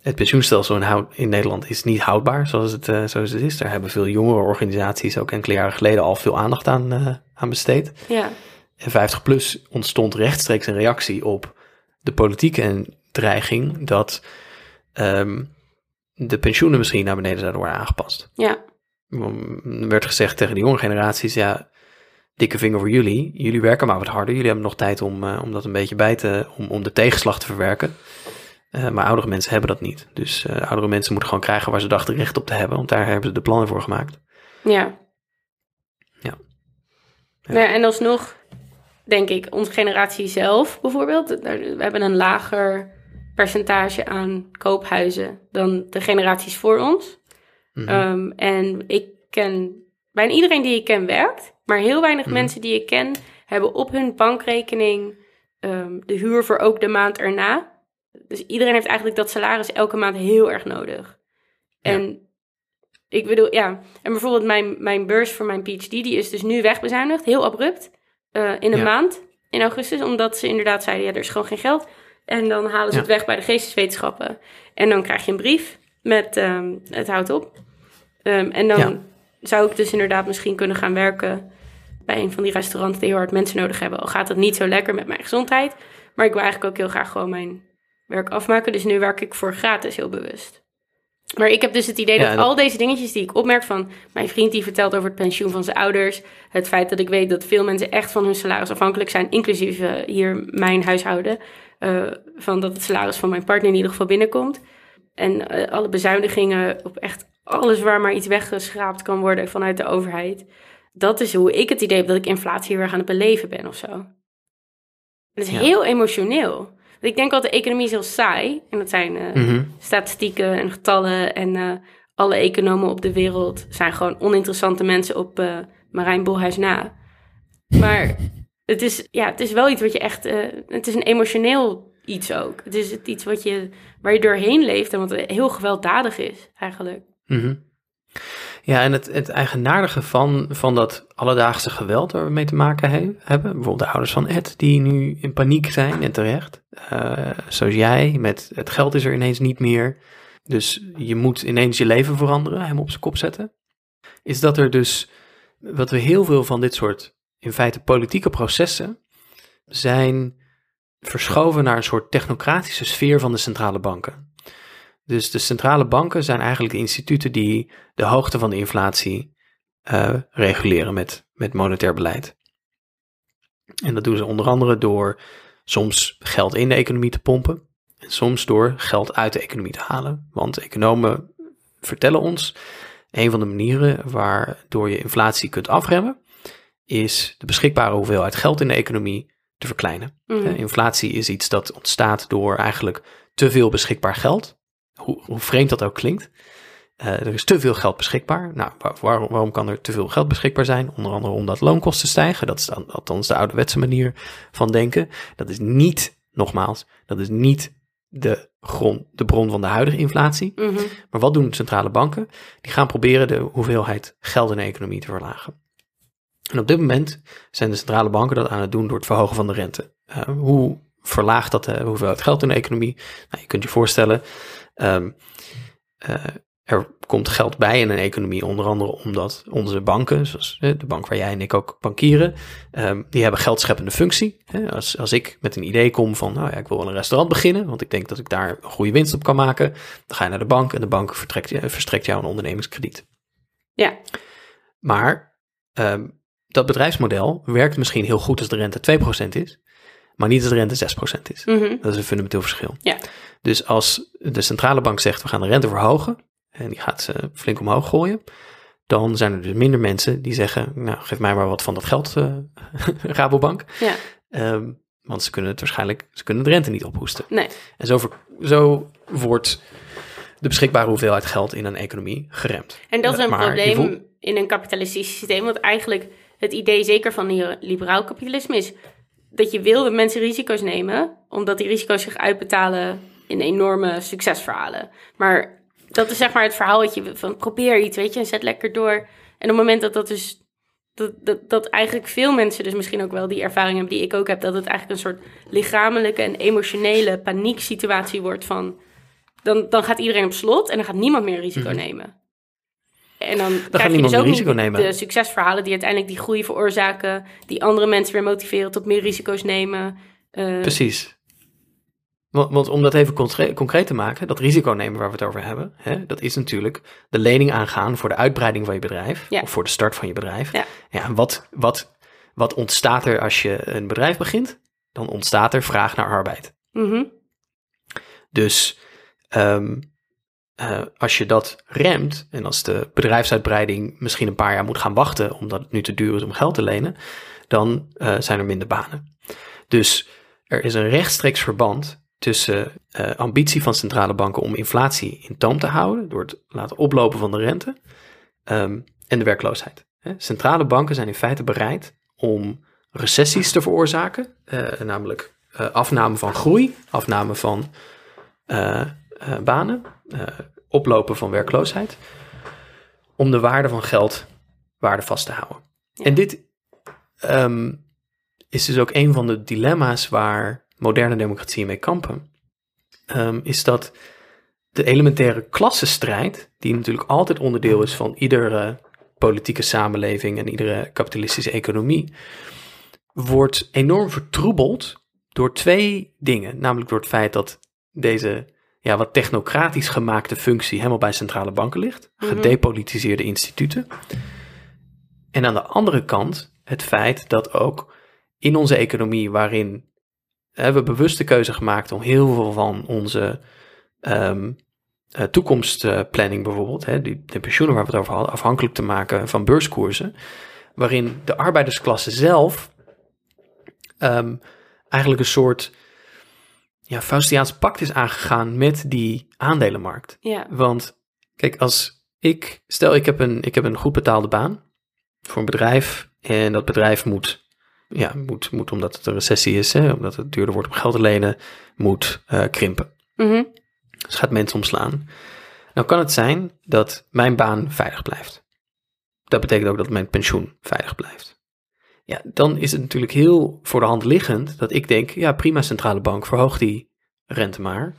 Speaker 1: het pensioenstelsel in, in Nederland is niet houdbaar zoals het, zoals het is. Daar hebben veel jongere organisaties ook enkele jaren geleden al veel aandacht aan, aan besteed.
Speaker 2: Ja.
Speaker 1: En 50PLUS ontstond rechtstreeks een reactie op de politieke dreiging dat ehm, de pensioenen misschien naar beneden zouden worden aangepast.
Speaker 2: Ja.
Speaker 1: Er werd gezegd tegen de jonge generaties, ja, dikke vinger voor jullie. Jullie werken maar wat harder. Jullie hebben nog tijd om, uh, om dat een beetje bij te, om, om de tegenslag te verwerken. Uh, maar oudere mensen hebben dat niet. Dus uh, oudere mensen moeten gewoon krijgen waar ze dachten recht op te hebben. Want daar hebben ze de plannen voor gemaakt.
Speaker 2: Ja.
Speaker 1: Ja.
Speaker 2: ja. ja en alsnog, denk ik, onze generatie zelf bijvoorbeeld. We hebben een lager percentage aan koophuizen dan de generaties voor ons. Mm -hmm. um, en ik ken, bijna iedereen die ik ken werkt. Maar heel weinig
Speaker 1: Mhm.
Speaker 2: mensen die ik ken hebben op hun bankrekening ehm, de huur voor ook de maand erna. Dus iedereen heeft eigenlijk dat salaris elke maand heel erg nodig.
Speaker 1: Ja.
Speaker 2: En ik bedoel, ja. En bijvoorbeeld mijn, mijn beurs voor mijn PhD, die is dus nu wegbezuinigd, heel abrupt, eh, in een
Speaker 1: Ja.
Speaker 2: maand in augustus. Omdat ze inderdaad zeiden, ja, er is gewoon geen geld. En dan halen ze
Speaker 1: Ja.
Speaker 2: het weg bij de geesteswetenschappen. En dan krijg je een brief met ehm, het houdt op. Ehm, en dan
Speaker 1: Ja.
Speaker 2: zou ik dus inderdaad misschien kunnen gaan werken bij een van die restaurants die heel hard mensen nodig hebben. Al gaat het niet zo lekker met mijn gezondheid. Maar ik wil eigenlijk ook heel graag gewoon mijn werk afmaken. Dus nu werk ik voor gratis heel bewust. Maar ik heb dus het idee
Speaker 1: Ja,
Speaker 2: dat, al deze dingetjes die ik opmerk van mijn vriend die vertelt over het pensioen van zijn ouders. Het feit dat ik weet dat veel mensen echt van hun salaris afhankelijk zijn, inclusief eh, hier mijn huishouden. eh, van dat het salaris van mijn partner in ieder geval binnenkomt. En eh, alle bezuinigingen op echt alles waar maar iets weggeschraapt kan worden vanuit de overheid. Dat is hoe ik het idee heb dat ik inflatie weer aan het beleven ben of zo. Het is
Speaker 1: Ja.
Speaker 2: heel emotioneel. Ik denk altijd, de economie is heel saai. En dat zijn eh,
Speaker 1: Mhm.
Speaker 2: statistieken en getallen. En eh, alle economen op de wereld zijn gewoon oninteressante mensen op eh Marijn Bolhuis na. Maar het is, ja, het is wel iets wat je echt... het is een emotioneel iets ook. Het is het iets wat je, waar je doorheen leeft en wat heel gewelddadig is eigenlijk.
Speaker 1: Mhm. Ja, en het, het eigenaardige van, van dat alledaagse geweld waar we mee te maken he- hebben, bijvoorbeeld de ouders van Ed, die nu in paniek zijn en terecht, Eh, zoals jij, met het geld is er ineens niet meer, dus je moet ineens je leven veranderen, hem op zijn kop zetten, is dat er dus, wat we heel veel van dit soort, in feite politieke processen, zijn verschoven naar een soort technocratische sfeer van de centrale banken. Dus de centrale banken zijn eigenlijk de instituten die de hoogte van de inflatie eh, reguleren met, met monetair beleid. En dat doen ze onder andere door soms geld in de economie te pompen en soms door geld uit de economie te halen. Want economen vertellen ons, een van de manieren waardoor je inflatie kunt afremmen, is de beschikbare hoeveelheid geld in de economie te verkleinen.
Speaker 2: Mhm.
Speaker 1: Eh, inflatie is iets dat ontstaat door eigenlijk te veel beschikbaar geld. Hoe, hoe vreemd dat ook klinkt. Eh, er is te veel geld beschikbaar. Nou, waar- waarom, waarom kan er te veel geld beschikbaar zijn? Onder andere omdat loonkosten stijgen. Dat is dan, althans de ouderwetse manier van denken. Dat is niet, nogmaals, dat is niet de, grond, de bron van de huidige inflatie.
Speaker 2: Mhm.
Speaker 1: Maar wat doen centrale banken? Die gaan proberen de hoeveelheid geld in de economie te verlagen. En op dit moment zijn de centrale banken dat aan het doen door het verhogen van de rente. Eh, hoe verlaagt dat de hoeveelheid geld in de economie? Nou, je kunt je voorstellen, ehm, eh, er komt geld bij in een economie, onder andere omdat onze banken, zoals eh, de bank waar jij en ik ook bankieren, ehm, die hebben geldscheppende functie. Hè, Als, als ik met een idee kom van, nou ja, ik wil wel een restaurant beginnen, want ik denk dat ik daar een goede winst op kan maken, dan ga je naar de bank en de bank vertrekt, je- verstrekt jou een ondernemingskrediet.
Speaker 2: Ja,
Speaker 1: Maar ehm, dat bedrijfsmodel werkt misschien heel goed als de rente 2% is, maar niet als de rente 6% is.
Speaker 2: mhm.
Speaker 1: Dat is een fundamenteel verschil.
Speaker 2: Ja.
Speaker 1: Dus als de centrale bank zegt we gaan de rente verhogen en die gaat ze flink omhoog gooien, dan zijn er dus minder mensen die zeggen, nou geef mij maar wat van dat geld, eh, Rabobank.
Speaker 2: ja.
Speaker 1: Ehm, want ze kunnen het waarschijnlijk, ze kunnen de rente niet ophoesten.
Speaker 2: Nee,
Speaker 1: En zo, zo wordt de beschikbare hoeveelheid geld in een economie geremd.
Speaker 2: En dat is een
Speaker 1: Maar je
Speaker 2: probleem in een kapitalistisch systeem. Want eigenlijk het idee zeker van li- liberaal kapitalisme is dat je wil dat mensen risico's nemen, omdat die risico's zich uitbetalen in enorme succesverhalen. Maar dat is zeg maar het verhaal dat je van probeer iets, weet je, en zet lekker door. En op het moment dat dat dus dat, dat, dat eigenlijk veel mensen dus misschien ook wel die ervaring hebben die ik ook heb, dat het eigenlijk een soort lichamelijke en emotionele panieksituatie wordt van dan, dan gaat iedereen op slot en dan gaat niemand meer risico
Speaker 1: Mhm.
Speaker 2: nemen. En dan, krijg je dus ook
Speaker 1: risico
Speaker 2: niet
Speaker 1: nemen.
Speaker 2: de succesverhalen die uiteindelijk die groei veroorzaken, die andere mensen weer motiveren tot meer risico's nemen. Eh,
Speaker 1: Precies. Want, want om dat even concre- concreet te maken, dat risico nemen waar we het over hebben, hè, dat is natuurlijk de lening aangaan voor de uitbreiding van je bedrijf
Speaker 2: Ja.
Speaker 1: of voor de start van je bedrijf.
Speaker 2: Ja.
Speaker 1: Ja, wat, wat, wat ontstaat er als je een bedrijf begint? Dan ontstaat er vraag naar arbeid.
Speaker 2: mhm.
Speaker 1: Dus ehm, eh, als je dat remt en als de bedrijfsuitbreiding misschien een paar jaar moet gaan wachten omdat het nu te duur is om geld te lenen, dan eh, zijn er minder banen. Dus er is een rechtstreeks verband tussen eh, ambitie van centrale banken om inflatie in toom te houden door het laten oplopen van de rente ehm, en de werkloosheid. Hè, Centrale banken zijn in feite bereid om recessies te veroorzaken, namelijk afname van groei, afname van banen, eh, oplopen van werkloosheid, om de waarde van geld waardevast te houden.
Speaker 2: Ja.
Speaker 1: En dit ehm, is dus ook een van de dilemma's waar moderne democratieën mee kampen, Ehm, is dat de elementaire klassenstrijd, die natuurlijk altijd onderdeel is van iedere politieke samenleving en iedere kapitalistische economie, wordt enorm vertroebeld door twee dingen. Namelijk door het feit dat deze ja, wat technocratisch gemaakte functie helemaal bij centrale banken ligt.
Speaker 2: Mhm.
Speaker 1: Gedepolitiseerde instituten. En aan de andere kant het feit dat ook in onze economie, waarin hebben we bewust de keuze gemaakt om heel veel van onze ehm, eh, toekomstplanning bijvoorbeeld, hè, die, de pensioenen waar we het over hadden, afhankelijk te maken van beurskoersen, waarin de arbeidersklasse zelf ehm, eigenlijk een soort ja, Faustiaans pact is aangegaan met die aandelenmarkt.
Speaker 2: Ja,
Speaker 1: Want kijk, als ik, stel ik heb een, ik heb een goed betaalde baan voor een bedrijf en dat bedrijf moet, ja, moet, moet omdat het een recessie is, hè, omdat het duurder wordt om geld te lenen, moet eh, krimpen.
Speaker 2: mhm.
Speaker 1: Dus gaat mensen omslaan. Nou kan het zijn dat mijn baan veilig blijft. Dat betekent ook dat mijn pensioen veilig blijft. Ja, dan is het natuurlijk heel voor de hand liggend dat ik denk, ja prima centrale bank, verhoog die rente maar.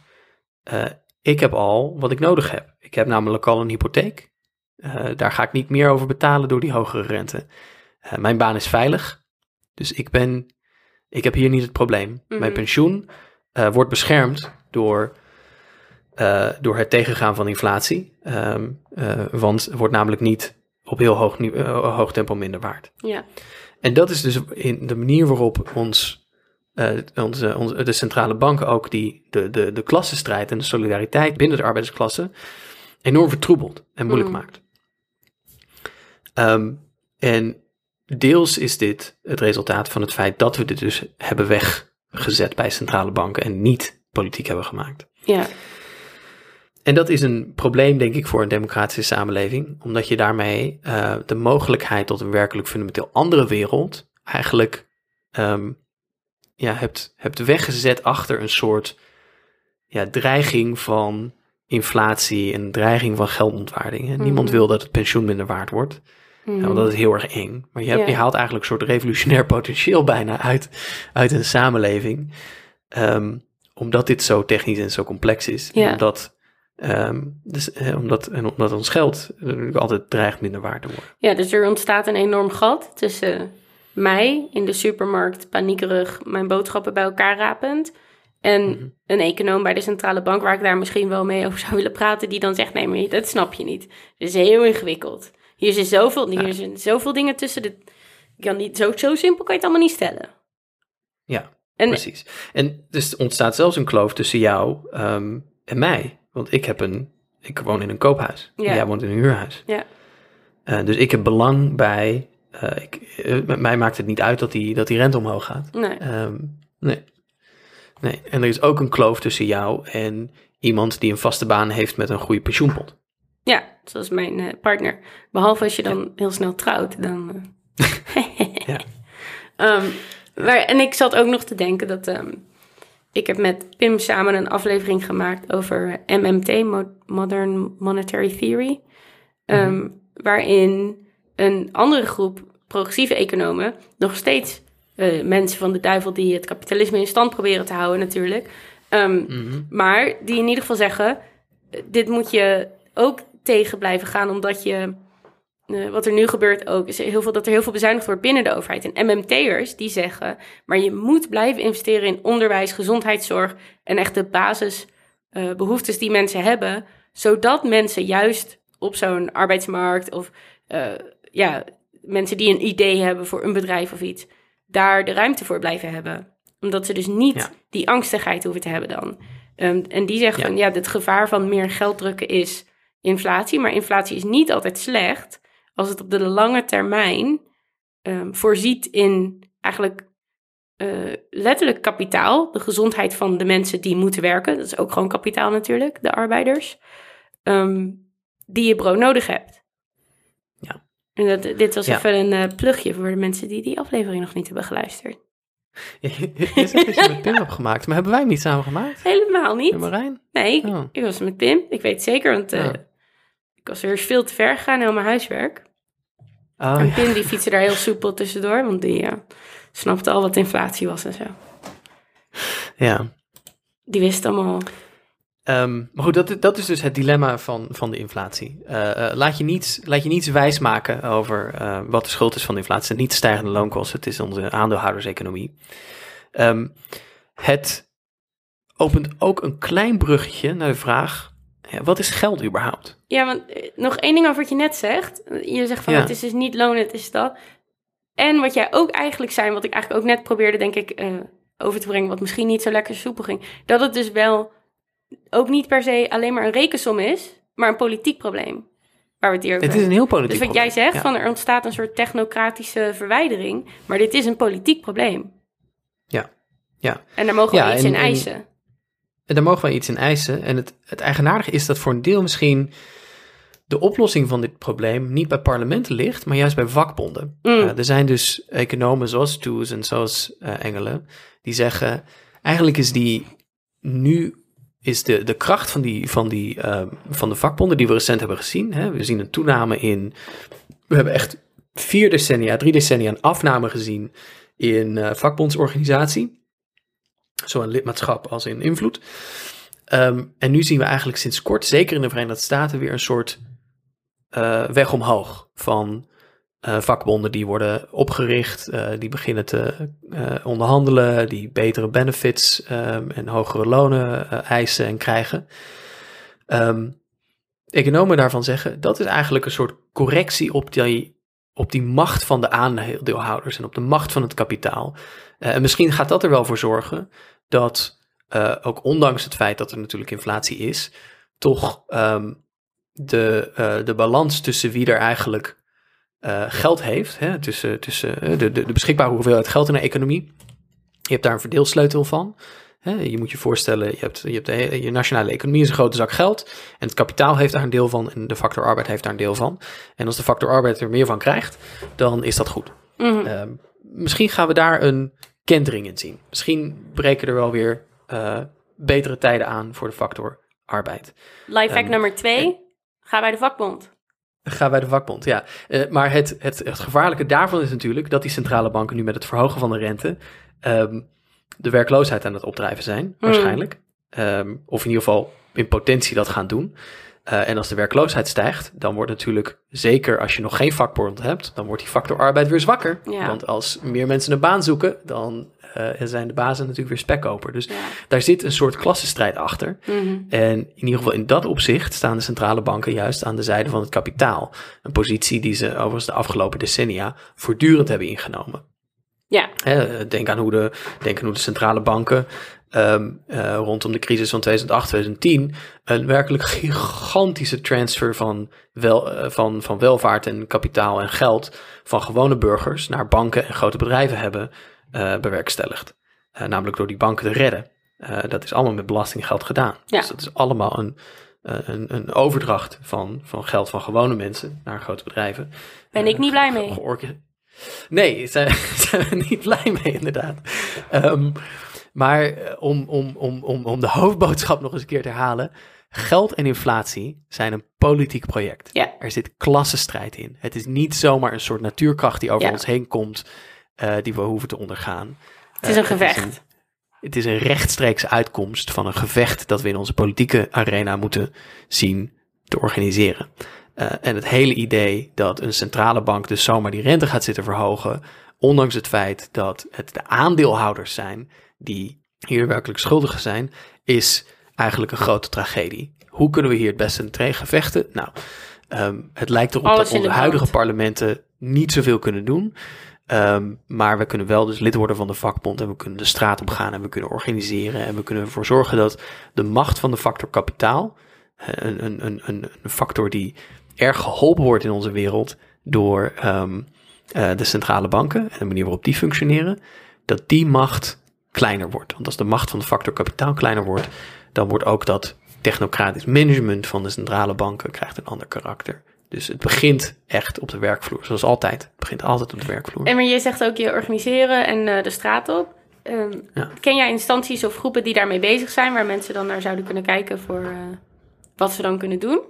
Speaker 1: Eh, ik heb al wat ik nodig heb. Ik heb namelijk al een hypotheek. Eh, daar ga ik niet meer over betalen door die hogere rente. Eh, mijn baan is veilig, dus ik ben, ik heb hier niet het probleem.
Speaker 2: Mhm.
Speaker 1: Mijn pensioen eh, wordt beschermd door door het tegengaan van inflatie. Ehm, eh, want het wordt namelijk niet op heel hoog, hoog tempo minder waard.
Speaker 2: ja.
Speaker 1: En dat is dus in de manier waarop ons, eh, onze, onze, de centrale banken ook die, de, de, de klassenstrijd en de solidariteit binnen de arbeidersklasse enorm vertroebelt en moeilijk
Speaker 2: Mm.
Speaker 1: maakt. Ehm, en deels is dit het resultaat van het feit dat we dit dus hebben weggezet bij centrale banken en niet politiek hebben gemaakt.
Speaker 2: ja.
Speaker 1: En dat is een probleem, denk ik, voor een democratische samenleving, omdat je daarmee eh, de mogelijkheid tot een werkelijk fundamenteel andere wereld eigenlijk ehm, ja, hebt, hebt weggezet achter een soort ja, dreiging van inflatie en dreiging van geldontwaarding. hè. Niemand
Speaker 2: Mhm.
Speaker 1: wil dat het pensioen minder waard wordt,
Speaker 2: Mhm.
Speaker 1: ja, want dat is heel erg eng. Maar je, hebt, je haalt eigenlijk een soort revolutionair potentieel bijna uit, uit een samenleving, ehm, omdat dit zo technisch en zo complex is. En
Speaker 2: Ja.
Speaker 1: Omdat, ehm, dus, omdat, en omdat ons geld natuurlijk altijd dreigt minder waard te worden.
Speaker 2: Ja, dus er ontstaat een enorm gat tussen mij in de supermarkt paniekerig mijn boodschappen bij elkaar rapend. En
Speaker 1: Mhm.
Speaker 2: een econoom bij de centrale bank, waar ik daar misschien wel mee over zou willen praten, die dan zegt: nee, maar dat snap je niet. Het is heel ingewikkeld. Hier zit zoveel, hier zijn zoveel dingen tussen. De, kan niet, zo, zo simpel kan je het allemaal niet stellen.
Speaker 1: Ja,
Speaker 2: En
Speaker 1: precies. En dus ontstaat zelfs een kloof tussen jou ehm, en mij. Want ik heb een, ik woon in een koophuis.
Speaker 2: Ja.
Speaker 1: En jij woont in een huurhuis.
Speaker 2: Ja.
Speaker 1: Eh, dus ik heb belang bij, eh, ik, eh, met mij maakt het niet uit dat die, dat die rente omhoog gaat.
Speaker 2: nee,
Speaker 1: Ehm, nee. nee. En er is ook een kloof tussen jou en iemand die een vaste baan heeft met een goede pensioenpot.
Speaker 2: ja, zoals mijn partner. Behalve als je dan heel snel trouwt, dan.
Speaker 1: Ja.
Speaker 2: Ehm, maar, en ik zat ook nog te denken dat ehm, ik heb met Pim samen een aflevering gemaakt over MMT, Mo- Modern Monetary Theory, ehm, waarin een andere groep progressieve economen, nog steeds eh, mensen van de duivel die het kapitalisme in stand proberen te houden natuurlijk, ehm,
Speaker 1: Mhm.
Speaker 2: maar die in ieder geval zeggen, eh, dit moet je ook tegen blijven gaan, omdat je eh, wat er nu gebeurt ook, is heel veel, dat er heel veel bezuinigd wordt binnen de overheid. En MMT'ers die zeggen, maar je moet blijven investeren in onderwijs, gezondheidszorg en echt de basisbehoeftes die mensen hebben, zodat mensen juist op zo'n arbeidsmarkt of eh, ja, mensen die een idee hebben voor een bedrijf of iets, daar de ruimte voor blijven hebben. Omdat ze dus niet
Speaker 1: Ja.
Speaker 2: die angstigheid hoeven te hebben dan. Ehm, en die zeggen
Speaker 1: Ja.
Speaker 2: van ja, het gevaar van meer geld drukken is inflatie. Maar inflatie is niet altijd slecht als het op de lange termijn ehm, voorziet in eigenlijk eh, letterlijk kapitaal. De gezondheid van de mensen die moeten werken. Dat is ook gewoon kapitaal natuurlijk, de arbeiders. ehm, die je brood nodig hebt.
Speaker 1: Ja.
Speaker 2: En dat, dit was
Speaker 1: Ja.
Speaker 2: even een eh, plugje voor de mensen die die aflevering nog niet hebben geluisterd.
Speaker 1: Je zegt dat je met Pim hebt gemaakt, maar hebben wij hem niet samen gemaakt?
Speaker 2: Helemaal niet.
Speaker 1: Met Marijn?
Speaker 2: Nee, ik,
Speaker 1: Oh.
Speaker 2: ik was met Pim. Ik weet het zeker, want eh,
Speaker 1: Ja.
Speaker 2: Ik was weer veel te ver gegaan in mijn huiswerk.
Speaker 1: Oh,
Speaker 2: en
Speaker 1: ja.
Speaker 2: Pim die fietste daar heel soepel tussendoor, want die eh, snapte al wat inflatie was en zo.
Speaker 1: ja.
Speaker 2: Die wist allemaal.
Speaker 1: Ehm, maar goed, dat, dat is dus het dilemma van, van de inflatie. Eh, eh, laat, je niets, laat je niets wijsmaken over wat de schuld is van de inflatie. Het niet stijgende loonkosten, het is onze aandeelhouderseconomie. Ehm, het opent ook een klein bruggetje naar de vraag, wat is geld überhaupt?
Speaker 2: Ja, want eh, nog één ding over wat je net zegt. Je zegt van
Speaker 1: Ja.
Speaker 2: het is dus niet loon, het is dat. En wat jij ook eigenlijk zei, wat ik eigenlijk ook net probeerde, denk ik, eh, over te brengen, wat misschien niet zo lekker soepel ging. Dat het dus wel ook niet per se alleen maar een rekensom is, maar een politiek probleem. Waar we het hier over
Speaker 1: Het is een heel politiek
Speaker 2: Dus wat jij
Speaker 1: probleem.
Speaker 2: zegt,
Speaker 1: Ja.
Speaker 2: van er ontstaat een soort technocratische verwijdering, maar dit is een politiek probleem.
Speaker 1: Ja. Ja.
Speaker 2: En daar mogen
Speaker 1: Ja,
Speaker 2: we iets
Speaker 1: en-
Speaker 2: in
Speaker 1: en-
Speaker 2: eisen.
Speaker 1: En daar mogen wij iets in eisen. En het, het eigenaardige is dat voor een deel misschien de oplossing van dit probleem niet bij parlementen ligt, maar juist bij vakbonden.
Speaker 2: Mm.
Speaker 1: Uh, er zijn dus economen zoals Toes en zoals uh, Engelen, die zeggen, eigenlijk is die nu is de, de kracht van, die, van, die, uh, van de vakbonden die we recent hebben gezien. Hè, we zien een toename in, we hebben echt vier decennia, drie decennia een afname gezien in uh, vakbondsorganisatie. Zowel in lidmaatschap als in invloed. Um, en nu zien we eigenlijk sinds kort, zeker in de Verenigde Staten, weer een soort uh, weg omhoog van uh, vakbonden die worden opgericht, uh, die beginnen te onderhandelen, die betere benefits um, en hogere lonen eisen en krijgen. Um, economen daarvan zeggen dat is eigenlijk een soort correctie op die, op die macht van de aandeelhouders en op de macht van het kapitaal. en misschien gaat dat er wel voor zorgen dat ook ondanks het feit dat er natuurlijk inflatie is, toch um, de, uh, de balans tussen wie er eigenlijk uh, geld heeft, hè, tussen, tussen de, de, de beschikbare hoeveelheid geld in de economie, je hebt daar een verdeelsleutel van. Hè, je moet je voorstellen, je hebt, je, hebt de, je nationale economie is een grote zak geld en het kapitaal heeft daar een deel van en de factor arbeid heeft daar een deel van. En als de factor arbeid er meer van krijgt, dan is dat goed.
Speaker 2: Mhm.
Speaker 1: Mm -hmm. misschien gaan we daar een kentering in zien. Misschien breken er wel weer betere tijden aan voor de factor arbeid.
Speaker 2: Lifehack um, nummer twee, ga bij de vakbond.
Speaker 1: Ga bij de vakbond, ja. Uh, maar het, het, het, gevaarlijke daarvan is natuurlijk dat die centrale banken nu met het verhogen van de rente um, de werkloosheid aan het opdrijven zijn, waarschijnlijk. Mm. Um, of in ieder geval in potentie dat gaan doen. Uh, en als de werkloosheid stijgt, dan wordt natuurlijk, zeker als je nog geen vakbond hebt, dan wordt die factor arbeid weer zwakker.
Speaker 2: Ja.
Speaker 1: Want als meer mensen een baan zoeken, dan uh, zijn de bazen natuurlijk weer spekkoper. Dus
Speaker 2: ja.
Speaker 1: daar zit een soort klassenstrijd achter.
Speaker 2: Mm -hmm.
Speaker 1: En in ieder geval in dat opzicht staan de centrale banken juist aan de zijde van het kapitaal. Een positie die ze overigens de afgelopen decennia voortdurend hebben ingenomen.
Speaker 2: Ja.
Speaker 1: He, denk, aan hoe de, denk aan hoe de centrale banken um, uh, rondom de crisis van 2008, 2010 een werkelijk gigantische transfer van, wel, uh, van, van welvaart en kapitaal en geld van gewone burgers naar banken en grote bedrijven hebben uh, bewerkstelligd. namelijk door die banken te redden. dat is allemaal met belastinggeld gedaan.
Speaker 2: Ja.
Speaker 1: Dus dat is allemaal een, een, een overdracht van, van geld van gewone mensen naar grote bedrijven.
Speaker 2: Ben ik niet blij mee.
Speaker 1: Nee, zijn, zijn we niet blij mee, inderdaad. Um, maar om, om, om, om, om de hoofdboodschap nog eens een keer te herhalen. Geld en inflatie zijn een politiek project.
Speaker 2: Ja.
Speaker 1: Er zit klassenstrijd in. Het is niet zomaar een soort natuurkracht die over ons heen komt, uh, die we hoeven te ondergaan.
Speaker 2: Het is een
Speaker 1: Uh,
Speaker 2: gevecht.
Speaker 1: Het is een, het is een rechtstreekse uitkomst van een gevecht dat we in onze politieke arena moeten zien te organiseren. Uh, en het hele idee dat een centrale bank dus zomaar die rente gaat zitten verhogen, ondanks het feit dat het de aandeelhouders zijn die hier werkelijk schuldigen zijn, is eigenlijk een grote tragedie. Hoe kunnen we hier het beste tegen vechten? Nou, um, het lijkt erop
Speaker 2: Alles
Speaker 1: dat onze huidige parlementen niet zoveel kunnen doen. Um, maar we kunnen wel dus lid worden van de vakbond en we kunnen de straat op gaan en we kunnen organiseren en we kunnen ervoor zorgen dat de macht van de factor kapitaal, een, een, een, een factor die erg geholpen wordt in onze wereld door um, uh, de centrale banken en de manier waarop die functioneren, dat die macht kleiner wordt. Want als de macht van de factor kapitaal kleiner wordt, dan wordt ook dat technocratisch management van de centrale banken krijgt een ander karakter. Dus het begint echt op de werkvloer, zoals altijd. Het begint altijd op de werkvloer.
Speaker 2: En maar je zegt ook je organiseren en uh, de straat op. Um,
Speaker 1: Ja.
Speaker 2: Ken jij instanties of groepen die daarmee bezig zijn, waar mensen dan naar zouden kunnen kijken voor uh, wat ze dan kunnen doen?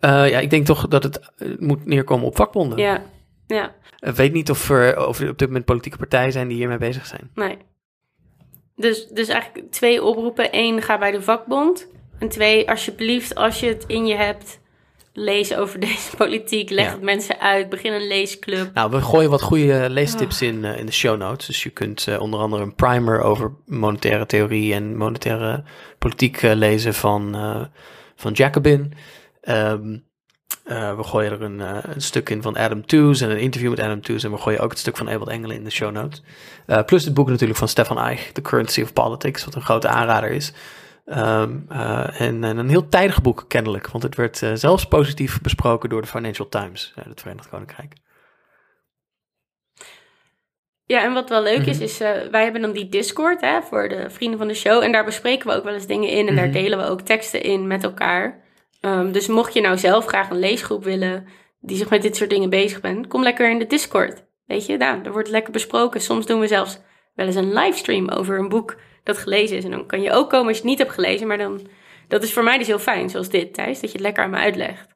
Speaker 1: Uh, ja, ik denk toch dat het moet neerkomen op vakbonden.
Speaker 2: Ja, ja.
Speaker 1: Ik weet niet of er, of er op dit moment politieke partijen zijn die hiermee bezig zijn.
Speaker 2: Nee. Dus, dus eigenlijk twee oproepen. Eén, ga bij de vakbond. En twee, alsjeblieft, als je het in je hebt, lees over deze politiek. Leg
Speaker 1: Ja.
Speaker 2: het mensen uit. Begin een leesclub.
Speaker 1: Nou, we gooien wat goede leestips in, uh, in de show notes. Dus je kunt uh, onder andere een primer over monetaire theorie en monetaire politiek uh, lezen van, van Jacobin. Um, we gooien er een, een, stuk in van Adam Tooze en een interview met Adam Tooze. En we gooien ook het stuk van Ewald Engelen in de show notes. plus het boek natuurlijk van Stefan Eich, The Currency of Politics, wat een grote aanrader is. Um, uh, en, en, een heel tijdig boek kennelijk, want het werd zelfs positief besproken door de Financial Times uit het Verenigd Koninkrijk.
Speaker 2: Ja, en wat wel leuk
Speaker 1: Mhm.
Speaker 2: is, is uh, wij hebben dan die Discord hè, voor de vrienden van de show. En daar bespreken we ook wel eens dingen in en daar
Speaker 1: Mhm.
Speaker 2: delen we ook teksten in met elkaar. Um, dus mocht je nou zelf graag een leesgroep willen die zich met dit soort dingen bezig bent, kom lekker in de Discord. Weet je, nou, er wordt lekker besproken. Soms doen we zelfs wel eens een livestream over een boek dat gelezen is. En dan kan je ook komen als je het niet hebt gelezen. Maar dan, dat is voor mij dus heel fijn, zoals dit, Thijs, dat je het lekker aan me uitlegt.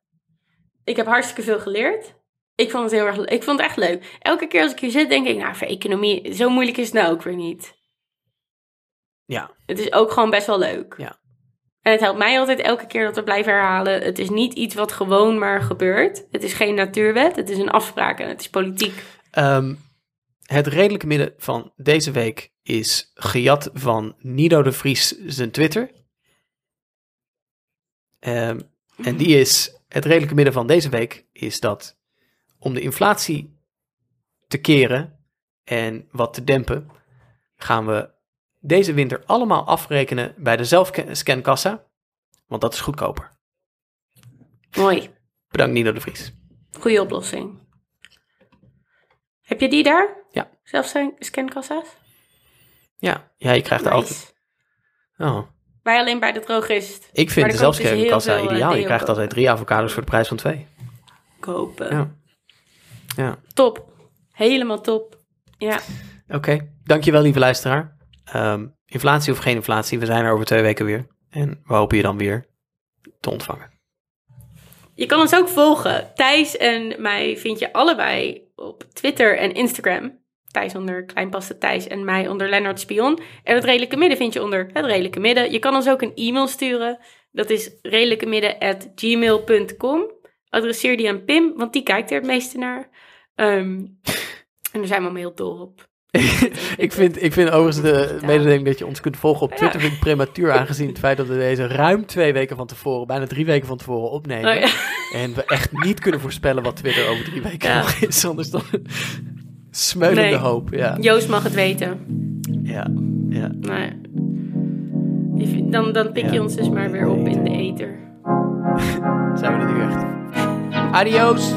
Speaker 2: Ik heb hartstikke veel geleerd. Ik vond het heel erg Ik vond het echt leuk. Elke keer als ik hier zit, denk ik, nou, voor economie, zo moeilijk is het nou ook weer niet.
Speaker 1: Ja.
Speaker 2: Het is ook gewoon best wel leuk.
Speaker 1: Ja.
Speaker 2: En het helpt mij altijd elke keer dat we blijven herhalen. Het is niet iets wat gewoon maar gebeurt. Het is geen natuurwet. Het is een afspraak en het is politiek.
Speaker 1: Um, het redelijke midden van deze week is gejat van Nido de Vries zijn Twitter. Um, en die is, het redelijke midden van deze week is dat om de inflatie te keren en wat te dempen, gaan we deze winter allemaal afrekenen bij de zelfscankassa, want dat is goedkoper.
Speaker 2: Mooi.
Speaker 1: Bedankt Nido de Vries.
Speaker 2: Goeie oplossing. Heb je die daar?
Speaker 1: Ja.
Speaker 2: Zelfscankassa's?
Speaker 1: Ja, ja, je krijgt er
Speaker 2: Nice.
Speaker 1: altijd... Oh.
Speaker 2: Wij alleen bij de drogist.
Speaker 1: Ik vind de
Speaker 2: dus
Speaker 1: zelfscankassa
Speaker 2: eh,
Speaker 1: ideaal. Je krijgt altijd drie avocados voor de prijs van twee.
Speaker 2: Kopen.
Speaker 1: Ja. Ja.
Speaker 2: Top. Helemaal top. Ja.
Speaker 1: Oké, dankjewel lieve luisteraar. Um, inflatie of geen inflatie, we zijn er over twee weken weer. En we hopen je dan weer te ontvangen.
Speaker 2: Je kan ons ook volgen. Thijs en mij vind je allebei op Twitter en Instagram. Thijs onder Kleinpaste Thijs en mij onder Lennart Spion. En het Redelijke Midden vind je onder Het Redelijke Midden. Je kan ons ook een e-mail sturen. Dat is redelijkemidden.gmail.com. Adresseer die aan Pim, want die kijkt er het meeste naar. Um, en daar zijn we allemaal heel op.
Speaker 1: ik, vind, ik vind overigens de mededeling dat je ons kunt volgen op Twitter vind ik prematuur aangezien het feit dat we deze ruim twee weken van tevoren, bijna drie weken van tevoren opnemen.
Speaker 2: Oh.
Speaker 1: En we echt niet kunnen voorspellen wat Twitter over drie weken nog is. Anders dan smeulende
Speaker 2: Nee.
Speaker 1: hoop. Ja,
Speaker 2: Joost mag het weten.
Speaker 1: ja, ja.
Speaker 2: Nou, dan, dan pik je
Speaker 1: Ja.
Speaker 2: ons dus maar weer op in de ether.
Speaker 1: Zijn we er nu echt. Adios!